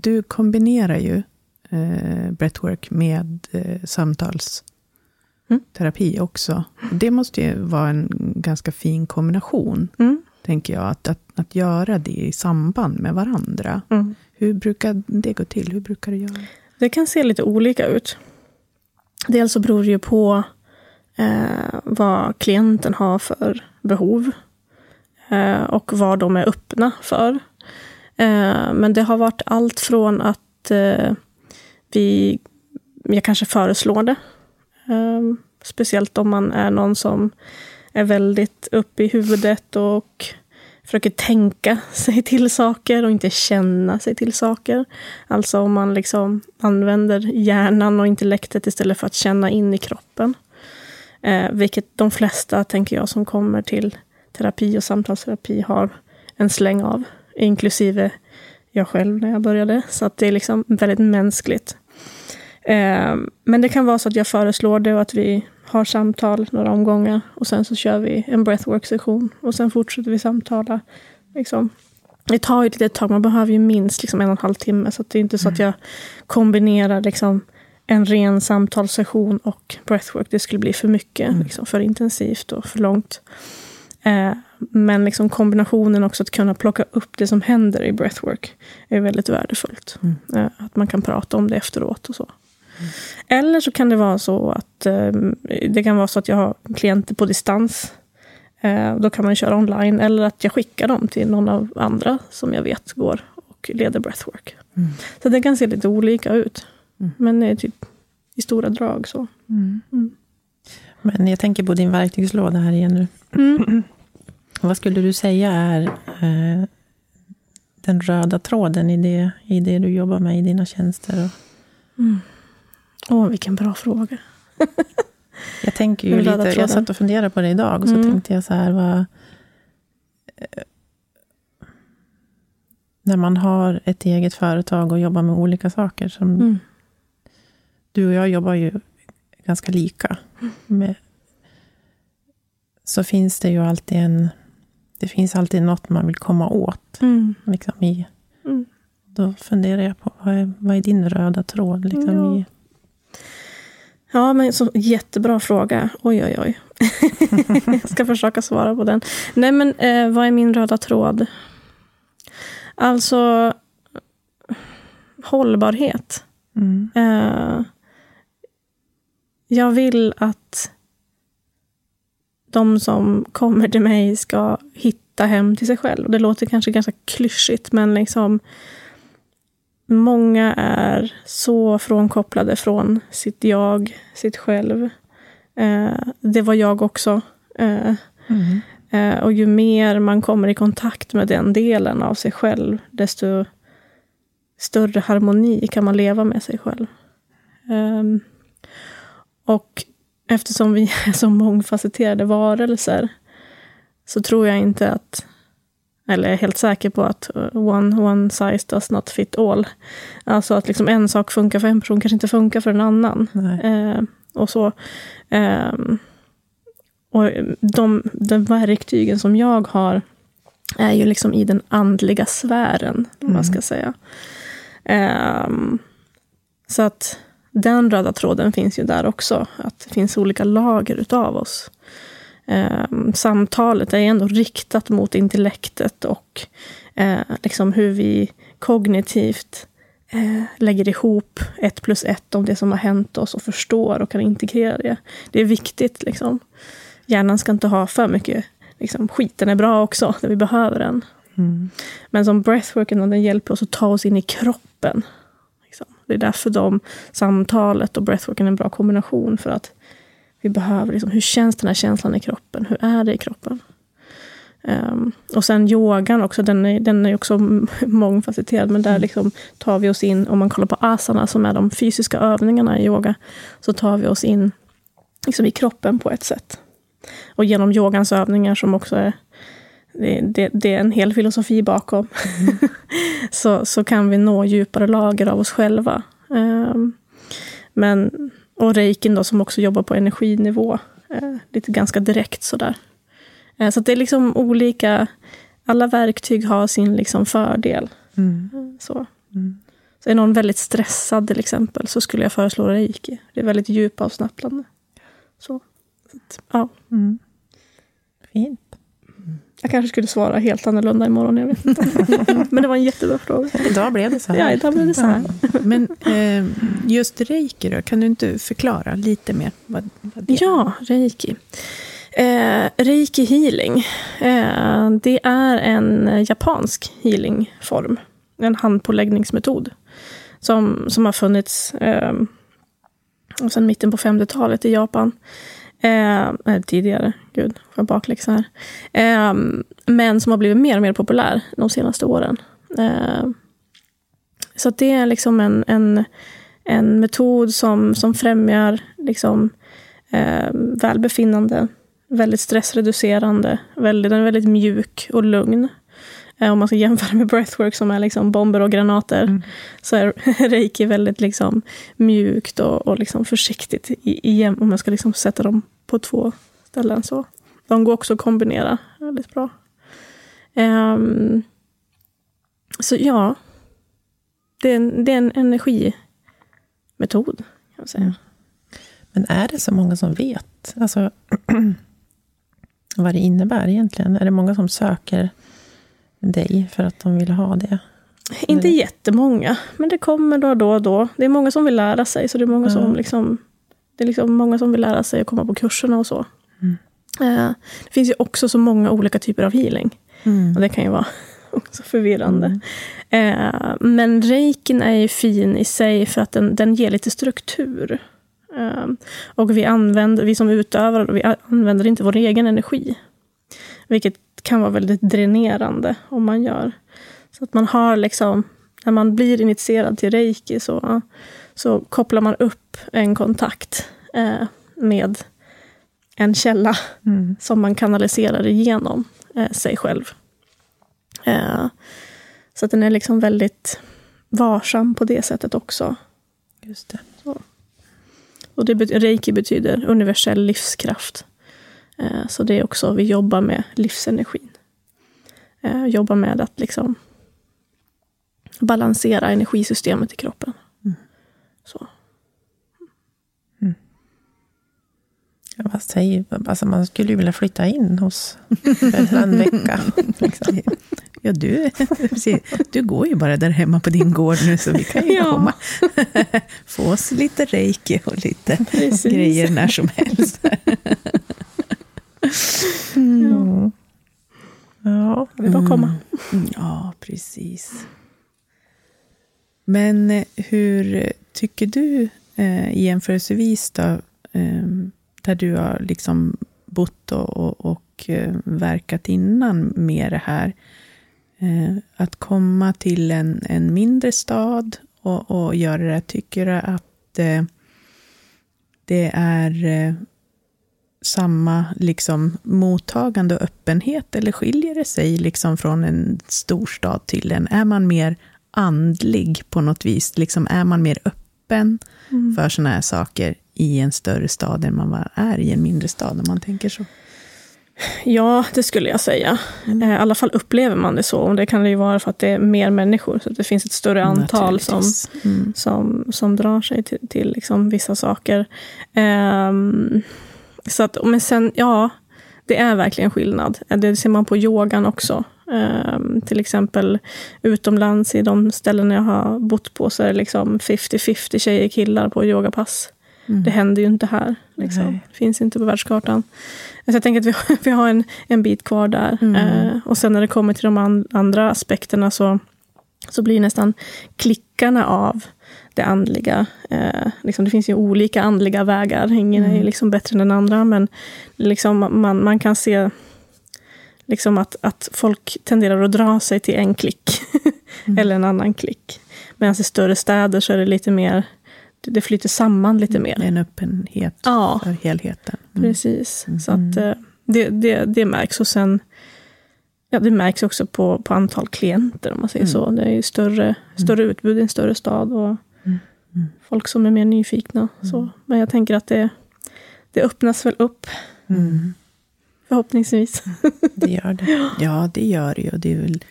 du kombinerar ju eh, breathwork med eh, Mm. samtalsterapi också. Det måste ju vara en ganska fin kombination, Mm. tänker jag, att, att, att göra det i samband med varandra. Mm. Hur brukar det gå till? Hur brukar du göra? Det kan se lite olika ut. Dels så beror det ju på eh, vad klienten har för behov. Eh, och vad de är öppna för. Eh, men det har varit allt från att eh, vi, jag kanske föreslår det. Um, speciellt om man är någon som är väldigt uppe i huvudet och försöker tänka <laughs> sig till saker och inte känna sig till saker. Alltså om man liksom använder hjärnan och intellektet istället för att känna in i kroppen. Eh, vilket de flesta, tänker jag, som kommer till terapi och samtalsterapi har en släng av. Inklusive jag själv när jag började. Så att det är liksom väldigt mänskligt. Eh, men det kan vara så att jag föreslår det och att vi har samtal några omgångar. Och sen så kör vi en breathwork-session. Och sen fortsätter vi samtala. Liksom. Det tar ju ett litet tag. Man behöver ju minst liksom en och en halv timme. Så det är inte så att jag kombinerar liksom en ren samtalssession och breathwork. Det skulle bli för mycket. Liksom, för intensivt och för långt. Eh, men liksom kombinationen också att kunna plocka upp det som händer i breathwork är väldigt värdefullt. Eh, att man kan prata om det efteråt och så. Eller så kan det vara så att eh, det kan vara så att jag har klienter på distans. Eh, då kan man köra online. Eller att jag skickar dem till någon av andra som jag vet går och leder breathwork. Så det kan se lite olika ut. Men det är typ i stora drag så. Men jag tänker på din verktygslåda här igen nu. Mm. <clears throat> Vad skulle du säga är eh, den röda tråden i det, i det du jobbar med i dina tjänster? Och Åh, vilken bra fråga. <laughs> jag tänker ju lite, jag satt och funderade på det idag och så Mm. tänkte jag så här, vad, eh, när man har ett eget företag och jobbar med olika saker. Som Mm. Du och jag jobbar ju ganska lika. Med, så finns det ju alltid en... Det finns alltid något man vill komma åt. Mm. Liksom i, Mm. Då funderar jag på, vad är, vad är din röda tråd? Liksom Ja. i, Ja, men så, jättebra fråga. Oj, oj, oj. <laughs> jag ska försöka svara på den. Nej, men eh, vad är min röda tråd? Alltså, hållbarhet. mm, Eh, jag vill att de som kommer till mig ska hitta hem till sig själv. Det låter kanske ganska klyschigt, men liksom många är så frånkopplade från sitt jag, sitt själv. Eh, det var jag också. Eh, mm, Eh, och ju mer man kommer i kontakt med den delen av sig själv, desto större harmoni kan man leva med sig själv. Ehm, och eftersom vi <laughs> är så mångfacetterade varelser så tror jag inte att, eller är helt säker på att uh, one, one size does not fit all. Alltså att liksom en sak funkar för en person kanske inte funkar för en annan. Eh, och så. Ehm, och de, de verktygen som jag har är ju liksom i den andliga sfären, om man ska säga. Ehm, så att den röda tråden finns ju där också. Att det finns olika lager utav oss. Ehm, samtalet är ändå riktat mot intellektet och eh, liksom hur vi kognitivt eh, lägger ihop ett plus ett om det som har hänt oss och förstår och kan integrera det. Det är viktigt. Liksom. Hjärnan ska inte ha för mycket liksom, skiten är bra också, när vi behöver den. Mm. Men som breathworken, den hjälper oss att ta oss in i kroppen. Liksom. Det är därför de, samtalet och breathworken är en bra kombination. För att vi behöver, liksom, hur känns den här känslan i kroppen? Hur är det i kroppen? Um, och sen yogan också, den är, den är också <laughs> mångfacetterad. Men där Mm. liksom tar vi oss in, om man kollar på asana som är de fysiska övningarna i yoga, så tar vi oss in liksom i kroppen på ett sätt. Och genom yogans övningar som också är det, det, det är en hel filosofi bakom. <laughs> så, så kan vi nå djupare lager av oss själva. Um, men, och reikin då, som också jobbar på energinivå. Eh, lite ganska direkt sådär. Eh, så det är liksom olika... Alla verktyg har sin liksom fördel. Mm. Så. Mm. så är någon väldigt stressad till exempel så skulle jag föreslå reiki. Det är väldigt djupavslappnande. Så. Så att, ja. Mm. Fint. Jag kanske skulle svara helt annorlunda imorgon, jag vet inte. <laughs> Men det var en jättebra fråga. Idag blev det så här. Ja, idag blev det så här. Men eh, just reiki då, kan du inte förklara lite mer? Vad, vad det Ja, reiki. Eh, reiki healing. Eh, det är en japansk healingform. En handpåläggningsmetod. Som, som har funnits eh, sedan mitten på 50-talet i Japan. Eh, eh, tidigare, gud, får jag bakläxa här. Eh, men som har blivit mer och mer populär de senaste åren. Eh, så att det är liksom en, en, en metod som, som främjar liksom, eh, välbefinnande, väldigt stressreducerande, väldigt, den är väldigt mjuk och lugn. Eh, om man ska jämföra med breathwork som är liksom bomber och granater, Mm. så är <laughs> reiki väldigt liksom mjukt och, och liksom försiktigt, i, i, jäm- om man ska liksom sätta dem på två ställen. Så. De går också att kombinera väldigt bra. Ehm, så ja, det är en, det är en energimetod, kan man säga. Mm. Men är det så många som vet alltså, <clears throat> vad det innebär egentligen? Är det många som söker dig för att de vill ha det? Inte Eller- jättemånga, men det kommer då och då. och då. Det är många som vill lära sig, så det är många, Ja. som, liksom, det är liksom många som vill lära sig att komma på kurserna och så. Mm. Eh, det finns ju också så många olika typer av healing. Mm. Och det kan ju vara <laughs> också förvirrande. Mm. Eh, men reikin är ju fin i sig för att den, den ger lite struktur. Eh, och vi, använder, vi som utövare vi använder inte vår egen energi. Vilket kan vara väldigt dränerande om man gör. Så att man har liksom, när man blir initierad till reiki så, så kopplar man upp en kontakt eh, med en källa Mm. som man kanaliserar igenom eh, sig själv. Eh, så att den är liksom väldigt varsam på det sättet också. Just det. Och det, reiki betyder universell livskraft. Eh, så det är också, vi jobbar med livsenergin. Eh, jobbar med att liksom balansera energisystemet i kroppen. Mm. Så. Ja, vad säger, alltså man skulle ju vilja flytta in hos för en vecka. <laughs> Liksom. Ja, du, du går ju bara där hemma på din gård nu, så vi kan ju Ja. komma. Få oss lite reiki och lite Precis. grejer när som helst. Mm. Ja. Det är bara att komma. Mm, Ja, precis. Men eh, hur tycker du eh, jämförelsevis då, eh, där du har liksom bott och, och, och eh, verkat innan med det här, eh, att komma till en, en mindre stad och, och göra det, tycker du att eh, det är eh, samma liksom, mottagande och öppenhet, eller skiljer det sig liksom från en storstad till en? Är man mer andlig på något vis? Liksom, är man mer öppen Mm. för sådana här saker i en större stad än man är i en mindre stad, om man tänker så? Ja, det skulle jag säga. Mm. Eh, I alla fall upplever man det så. Och det kan det ju vara för att det är mer människor. Så att det finns ett större antal som. Mm. som, som drar sig till, till liksom vissa saker. Ehm, så att, men sen, ja, det är verkligen skillnad. Eh, Det ser man på yogan också. Ehm, till exempel utomlands i de ställen jag har bott på så är det liksom 50-50 tjejer och killar på yogapass. Mm. Det händer ju inte här. Liksom. Finns inte på världskartan. Så jag tänker att vi har, <laughs> vi har en, en bit kvar där. Mm. Eh, och sen när det kommer till de an, andra aspekterna så, så blir nästan klickarna av det andliga. Eh, liksom, det finns ju olika andliga vägar. Ingen är Mm. liksom bättre än den andra. Men liksom, man, man kan se liksom att, att folk tenderar att dra sig till en klick. <laughs> eller en annan klick. Medan i större städer så är det lite mer, det flyter samman lite mer. Det är en öppenhet Ja. för helheten. Mm. Precis. Så att eh, det, det, det märks. Och sen, ja, det märks också på, på antal klienter, om man säger så. Det är ju större, större utbud i en större stad och folk som är mer nyfikna. Så. Men jag tänker att det, det öppnas väl upp, Mm. förhoppningsvis. Det gör det. <laughs> Ja, det gör det ju. och Det är väl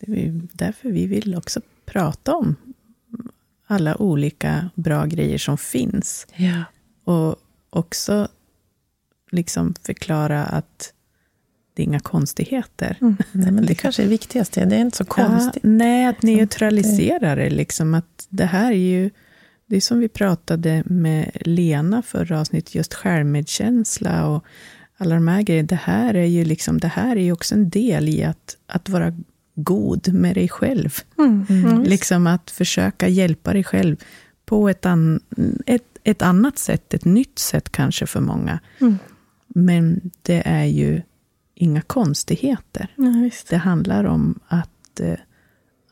det är därför vi vill också prata om alla olika bra grejer som finns. Ja. Och också liksom förklara att det är inga konstigheter. <laughs> Nej, men det kanske är det viktigaste. Det är inte så konstigt. Ja, nej, att neutralisera det. Liksom, att det här är ju, det är som vi pratade med Lena förra avsnittet, just självmedkänsla och alla de här grejerna. Det här är ju liksom, det här är ju också en del i att, att vara god med dig själv. Mm. Mm. Liksom att försöka hjälpa dig själv på ett, an, ett, ett annat sätt, ett nytt sätt kanske för många. Mm. Men det är ju inga konstigheter. Ja, visst. Det handlar om att eh,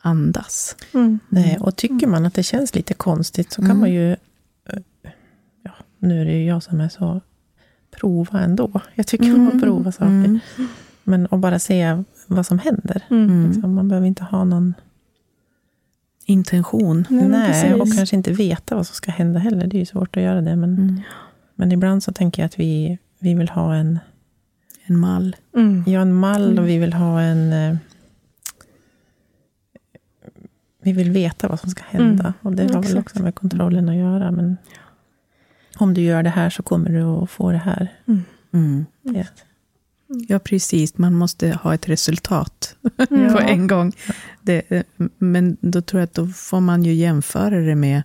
andas. Mm. Nej, och tycker man att det känns lite konstigt så kan Mm. man ju... eh, Ja, nu är det ju jag som är så... Prova ändå. Jag tycker om att prova saker. Mm. Men att bara se vad som händer. Mm. Liksom, man behöver inte ha någon... Intention. Nej, Nej, och kanske inte veta vad som ska hända heller. Det är ju svårt att göra det. Men, Mm. men ibland så tänker jag att vi, vi vill ha en, En mall. Mm. ja, en mall och vi vill ha en... eh, Vi vill veta vad som ska hända. Mm. Och det har väl Exakt. också med kontrollen att göra. Men om du gör det här så kommer du att få det här. Mm. Ja. Ja, precis. Man måste ha ett resultat <laughs> på en gång. Det, men då tror jag att då får man ju jämföra det med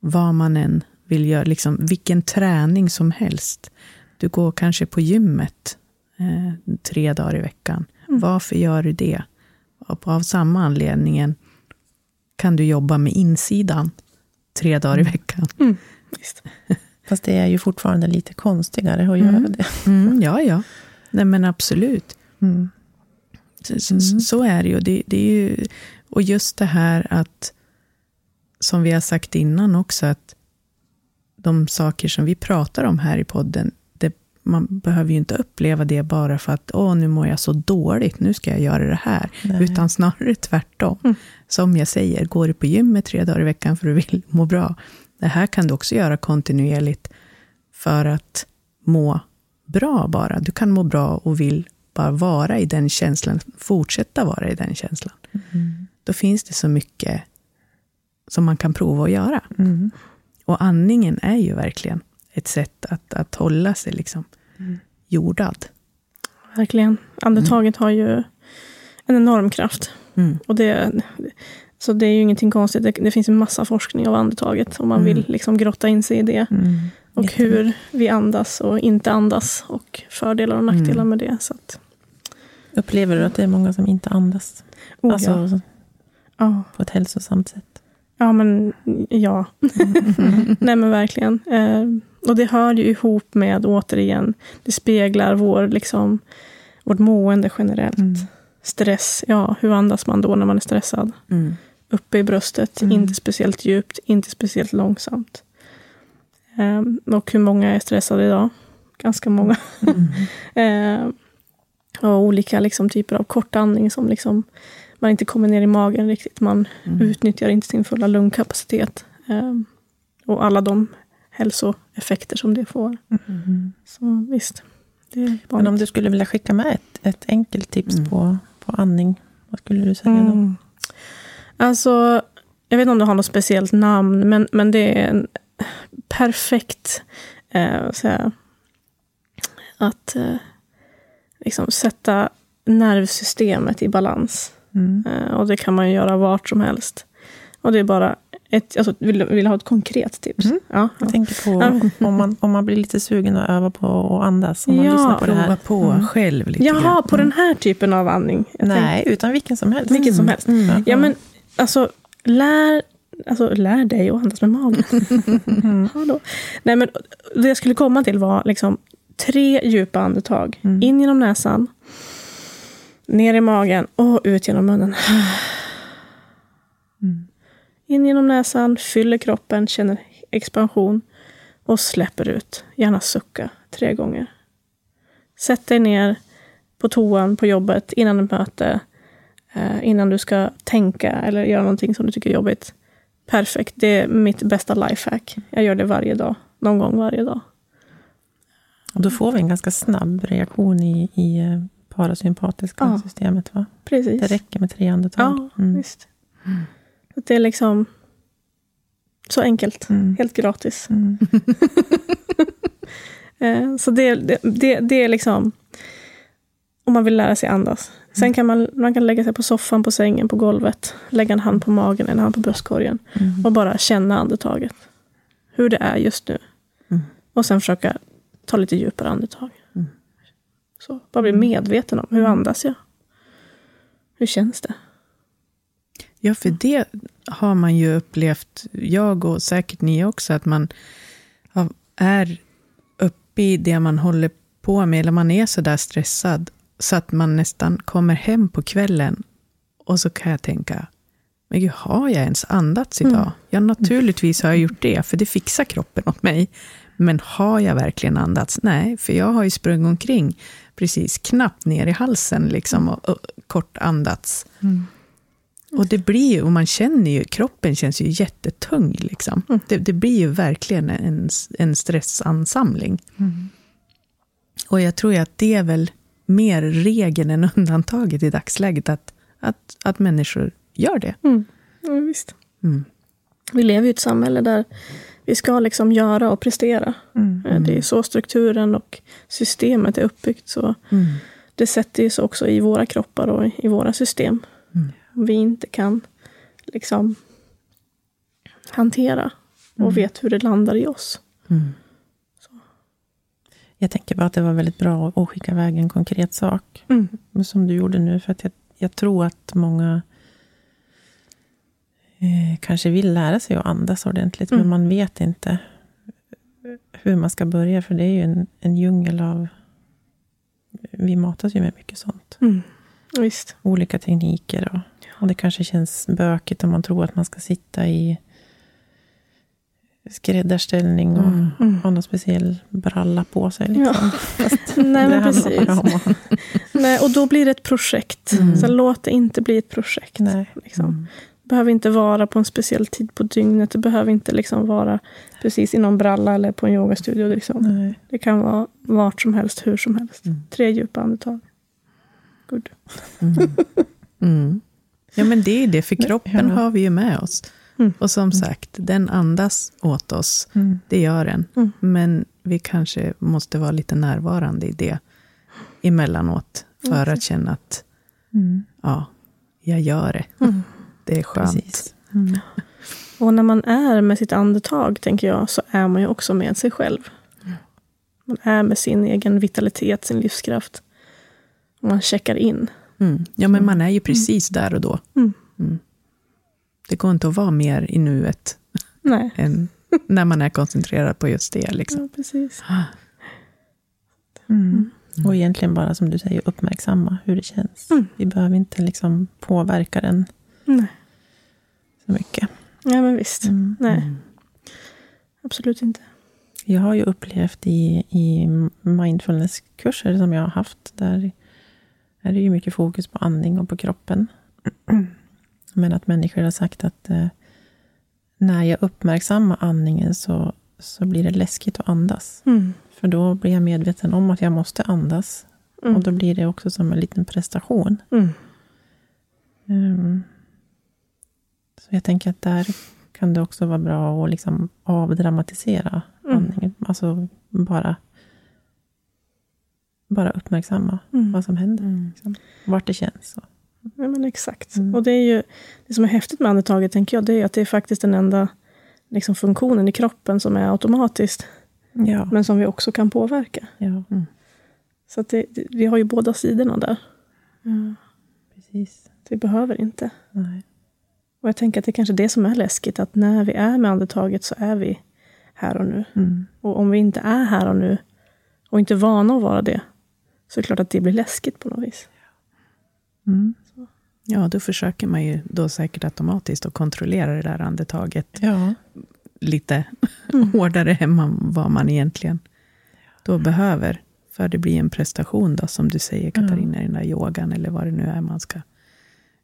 vad man än vill göra. Liksom, vilken träning som helst. Du går kanske på gymmet eh, tre dagar i veckan. Varför gör du det? Och av samma anledningen kan du jobba med insidan tre dagar i veckan. Mm. Fast det är ju fortfarande lite konstigare att göra det. Mm, ja, ja. Nej, men absolut. Mm. Så, så, så är det ju. Det, det är ju. Och just det här att, som vi har sagt innan också, att de saker som vi pratar om här i podden, man behöver ju inte uppleva det bara för att åh, nu mår jag så dåligt, nu ska jag göra det här. Nej. Utan snarare tvärtom. Som jag säger, går du på gymmet tre dagar i veckan för att du vill <laughs> må bra, det här kan du också göra kontinuerligt för att må bra bara. Du kan må bra och vill bara vara i den känslan, fortsätta vara i den känslan. Då finns det så mycket som man kan prova att göra. Mm. Och andningen är ju verkligen ett sätt att, att hålla sig liksom jordad. Verkligen. Andetaget har ju en enorm kraft. Mm. Och det, så det är ju ingenting konstigt. Det, det finns en massa forskning av andetaget om man vill liksom grotta in sig i det. Mm. Och Jättebra. hur vi andas och inte andas och fördelar och nackdelar med det. Så att, Upplever du att det är många som inte andas? oh, alltså. Ja. på ett hälsosamt sätt? Ja, men ja. <laughs> Nej men verkligen. Eh, och det hör ju ihop med, återigen, det speglar vår, liksom, vårt mående generellt. Mm. Stress, ja, hur andas man då när man är stressad? Mm. uppe i bröstet, Mm. inte speciellt djupt, inte speciellt långsamt. Ehm, och hur många är stressade idag? Ganska många. <laughs> Ehm, och olika liksom, typer av kortandning som liksom, man inte kommer ner i magen riktigt. Man utnyttjar inte sin fulla lungkapacitet. Ehm, och alla de hälsoeffekter som det får. Så visst, det är Men vanligt. om du skulle vilja skicka med ett, ett enkelt tips Mm. på, på andning, vad skulle du säga då? Mm. Alltså, jag vet inte om det har något speciellt namn, men, men det är en perfekt eh, här, att eh, liksom sätta nervsystemet i balans. Mm. Eh, och det kan man ju göra vart som helst. Och det är bara ett, alltså, vill, vill ha ett konkret tips? Mm. Ja, ja. Jag tänker på Ja. om man, om man blir lite sugen att öva på att andas. Om man Ja, lyssnar på det Prova här. på Mm. själv lite Jaha, grann. på den här typen av andning? Nej, utan vilken som helst. Vilken som helst. Mm. Ja, men alltså, lär, alltså, lär dig att andas med magen. <laughs> Hallå. Nej, men det jag skulle komma till var liksom tre djupa andetag. Mm. In genom näsan. Ner i magen och ut genom munnen. Mm. In genom näsan, fyller kroppen, känner expansion och släpper ut. Gärna sucka tre gånger. Sätt dig ner på toan på jobbet innan ett möte. Eh, innan du ska tänka eller göra någonting som du tycker är jobbigt. Perfekt. Det är mitt bästa lifehack. Jag gör det varje dag. Någon gång varje dag. Och då får vi en ganska snabb reaktion i, i eh, parasympatiska Ja. systemet. Va? Precis. Det räcker med tre andetag. Ja, Mm. visst. Att Det är liksom så enkelt. Mm. Helt gratis. Mm. <laughs> Eh, Så det, det, det, är liksom om man vill lära sig andas. Sen kan man, man kan lägga sig på soffan, på sängen, på golvet. Lägga en hand på magen, en hand på bröstkorgen. Mm. Och bara känna andetaget. Hur det är just nu. Mm. Och sen försöka ta lite djupare andetag. Mm. Så, bara bli medveten om hur andas jag? Hur känns det? Ja, för det har man ju upplevt, jag och säkert ni också, att man är uppe i det man håller på med, eller man är så där stressad, så att man nästan kommer hem på kvällen och så kan jag tänka, men gud, har jag ens andats idag? Mm. Ja, naturligtvis har jag gjort det, för det fixar kroppen åt mig. Men har jag verkligen andats? Nej, för jag har ju sprungit omkring precis knappt ner i halsen liksom, och, och kort andats. Mm. Och det blir ju, och man känner ju, kroppen känns ju jättetung. Liksom. Mm. Det, det blir ju verkligen en, en stressansamling. Mm. Och jag tror ju att det är väl mer regeln än undantaget i dagsläget, att, att, att människor gör det. Mm. Ja, visst. Mm. Vi lever i ett samhälle där vi ska liksom göra och prestera. Mm. Eh, Det är så strukturen och systemet är uppbyggt. Så Mm. det sätter sig också i våra kroppar och i våra system. Mm. Om vi inte kan liksom hantera och Mm. vet hur det landar i oss. Mm. Jag tänker bara att det var väldigt bra att skicka iväg en konkret sak. Mm. Som du gjorde nu. För att jag, jag tror att många eh, kanske vill lära sig att andas ordentligt. Men Mm. man vet inte hur man ska börja. För det är ju en, en djungel av... Vi matas ju med mycket sånt. Mm. Visst. Olika tekniker. Och, och det kanske känns bökigt om man tror att man ska sitta i skräddarställning och Mm. Mm. ha någon speciell bralla på sig. Liksom. <laughs> Fast Nej, men precis. Nej, och då blir det ett projekt. Mm. Så låt det inte bli ett projekt. Nej. Liksom. Mm. Behöver inte vara på en speciell tid på dygnet. Det behöver inte liksom vara precis i någon bralla eller på en yogastudio. Liksom. Det kan vara vart som helst, hur som helst. Mm. Tre djupa andetag. Good. Mm. Mm. Ja, men det är det, för kroppen har vi ju med oss. Mm. Och som sagt, den andas åt oss. Mm. Det gör den. Mm. Men vi kanske måste vara lite närvarande i det emellanåt. För Mm. att känna att, Mm. ja, jag gör det. Mm. Det är skönt. Precis. Mm. Och när man är med sitt andetag, tänker jag, så är man ju också med sig själv. Man är med sin egen vitalitet, sin livskraft. Och man checkar in. Mm. Ja, men man är ju precis där och då. Mm. Mm. Det går inte att vara mer i nuet <laughs> Nej, <laughs> än när man är koncentrerad på just det. Liksom. ja, precis. <gasps> Mm. Och egentligen bara som du säger, uppmärksamma hur det känns. Mm. Vi behöver inte liksom påverka den Nej, så mycket. ja, men visst. Mm. Nej, Mm. absolut inte. Jag har ju upplevt i, i mindfulnesskurser som jag har haft, där är det ju mycket fokus på andning och på kroppen. <clears throat> Men att människor har sagt att eh, när jag uppmärksammar andningen så, så blir det läskigt att andas. Mm. För då blir jag medveten om att jag måste andas. Mm. Och då blir det också som en liten prestation. Mm. Ehm, så jag tänker att där kan det också vara bra att liksom avdramatisera Mm. andningen. Alltså bara, bara uppmärksamma Mm. vad som händer. Mm. Liksom. Vart det känns. Och, Ja, men exakt. Mm. Och det är ju det som är häftigt med andetaget, tänker jag, det är att det är faktiskt den enda liksom, funktionen i kroppen som är automatiskt, ja, men som vi också kan påverka. ja, Så att det, det, vi har ju båda sidorna där. precis. Vi behöver inte. Nej. Och jag tänker att det är kanske det som är läskigt, att när vi är med andetaget så är vi här och nu. Mm. Och om vi inte är här och nu, och inte är vana att vara det, så är det klart att det blir läskigt på något vis. Mm. Ja, då försöker man ju då säkert automatiskt att kontrollera det där andetaget Ja. lite Mm. <laughs> hårdare än man, vad man egentligen då behöver. För det blir en prestation då, som du säger Katarina, i den där yogan eller vad det nu är man ska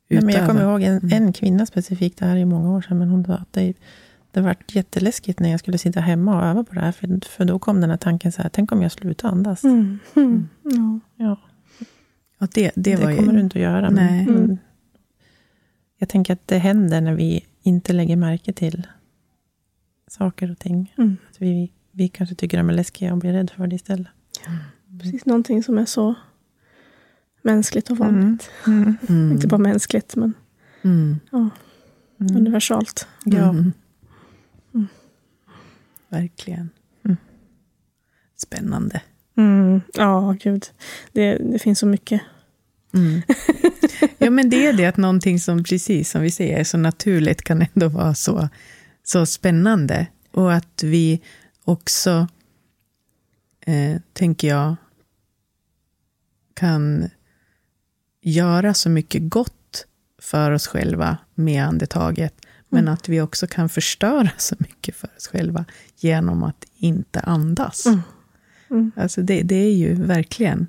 Nej, men jag kommer ihåg en, Mm. en kvinna specifikt, det här är många år sedan, men hon sa att det, det var jätteläskigt när jag skulle sitta hemma och öva på det här. För, för då kom den här tanken så här, tänk om jag slutar andas. Mm. Mm. Ja. Ja, Ja, det, det, det ju, kommer du inte att göra. men- Nej. men Jag tänker att det händer när vi inte lägger märke till saker och ting. Mm. Att vi, vi kanske tycker de är läskiga och blir rädda för det istället. Precis, någonting som är så mänskligt och vanligt. Mm. Mm. Inte bara mänskligt, men Mm. ja, Mm. universalt. Ja. Mm. Mm. Verkligen. Mm. Spännande. Mm. Ja, gud. Det, det finns så mycket. Mm. <laughs> Ja, men det är det att någonting som, precis som vi säger, är så naturligt kan ändå vara så, så spännande. Och att vi också, eh, tänker jag, kan göra så mycket gott för oss själva med andetaget. Men Mm. att vi också kan förstöra så mycket för oss själva genom att inte andas. Mm. Mm. Alltså det, det är ju verkligen...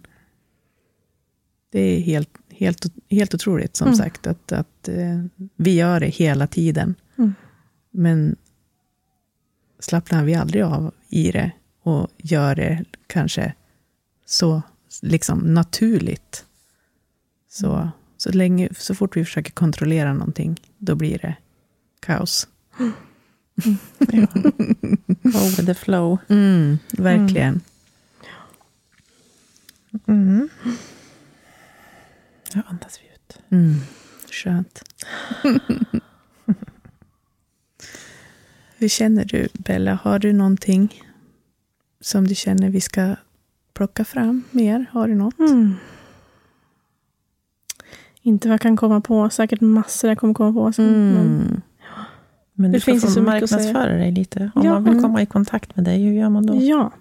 Det är helt, helt, helt otroligt, som Mm. sagt, att, att eh, vi gör det hela tiden. Mm. Men slappnar vi aldrig av i det och gör det kanske så liksom naturligt. Så, så, länge, så fort vi försöker kontrollera någonting, då blir det kaos. Ja. Go with the flow. Mm, verkligen. Mm. Ja, andas vi ut. Mm. Skönt. Hur känner du, Bella? Har du någonting som du känner vi ska plocka fram mer? Har du något? Mm. Inte vad jag kan komma på. Säkert massor jag kommer komma på. sen, Men, Mm. Men Det ska finns ju så mycket att säga. marknadsföra dig lite. Om Ja. man vill Mm. komma i kontakt med dig, hur gör man då? ja.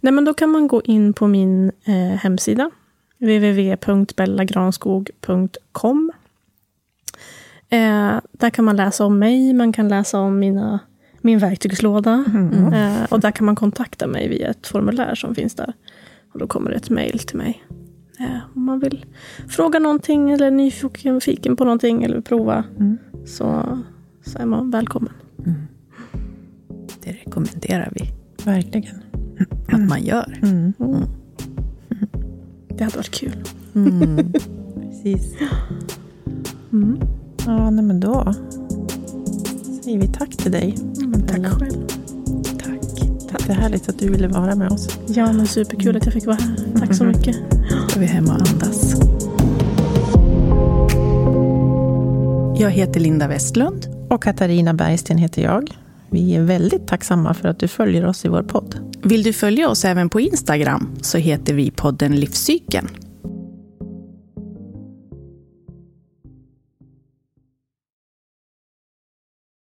Nej, men då kan man gå in på min eh, hemsida. www.bellagranskog.com eh, Där kan man läsa om mig. Man kan läsa om mina, min verktygslåda. Mm. Eh, och där kan man kontakta mig via ett formulär som finns där. Och då kommer det ett mejl till mig. Om man vill fråga någonting eller är nyfiken fiken på någonting eller vill prova Mm. så, så är man välkommen. Det rekommenderar vi Verkligen. att man gör. Mm. Det hade varit kul. Mm. <laughs> Precis. Mm. Ja, nej, men då säger vi tack till dig. Tack själv. Tack. Det är härligt att du ville vara med oss. Ja, men superkul att jag fick vara här. Tack så mycket. Ska vi hem och andas. Jag heter Linda Westlund. Och Katarina Bergsten heter jag. Vi är väldigt tacksamma för att du följer oss i vår podd. Vill du följa oss även på Instagram så heter vi podden Livscykeln.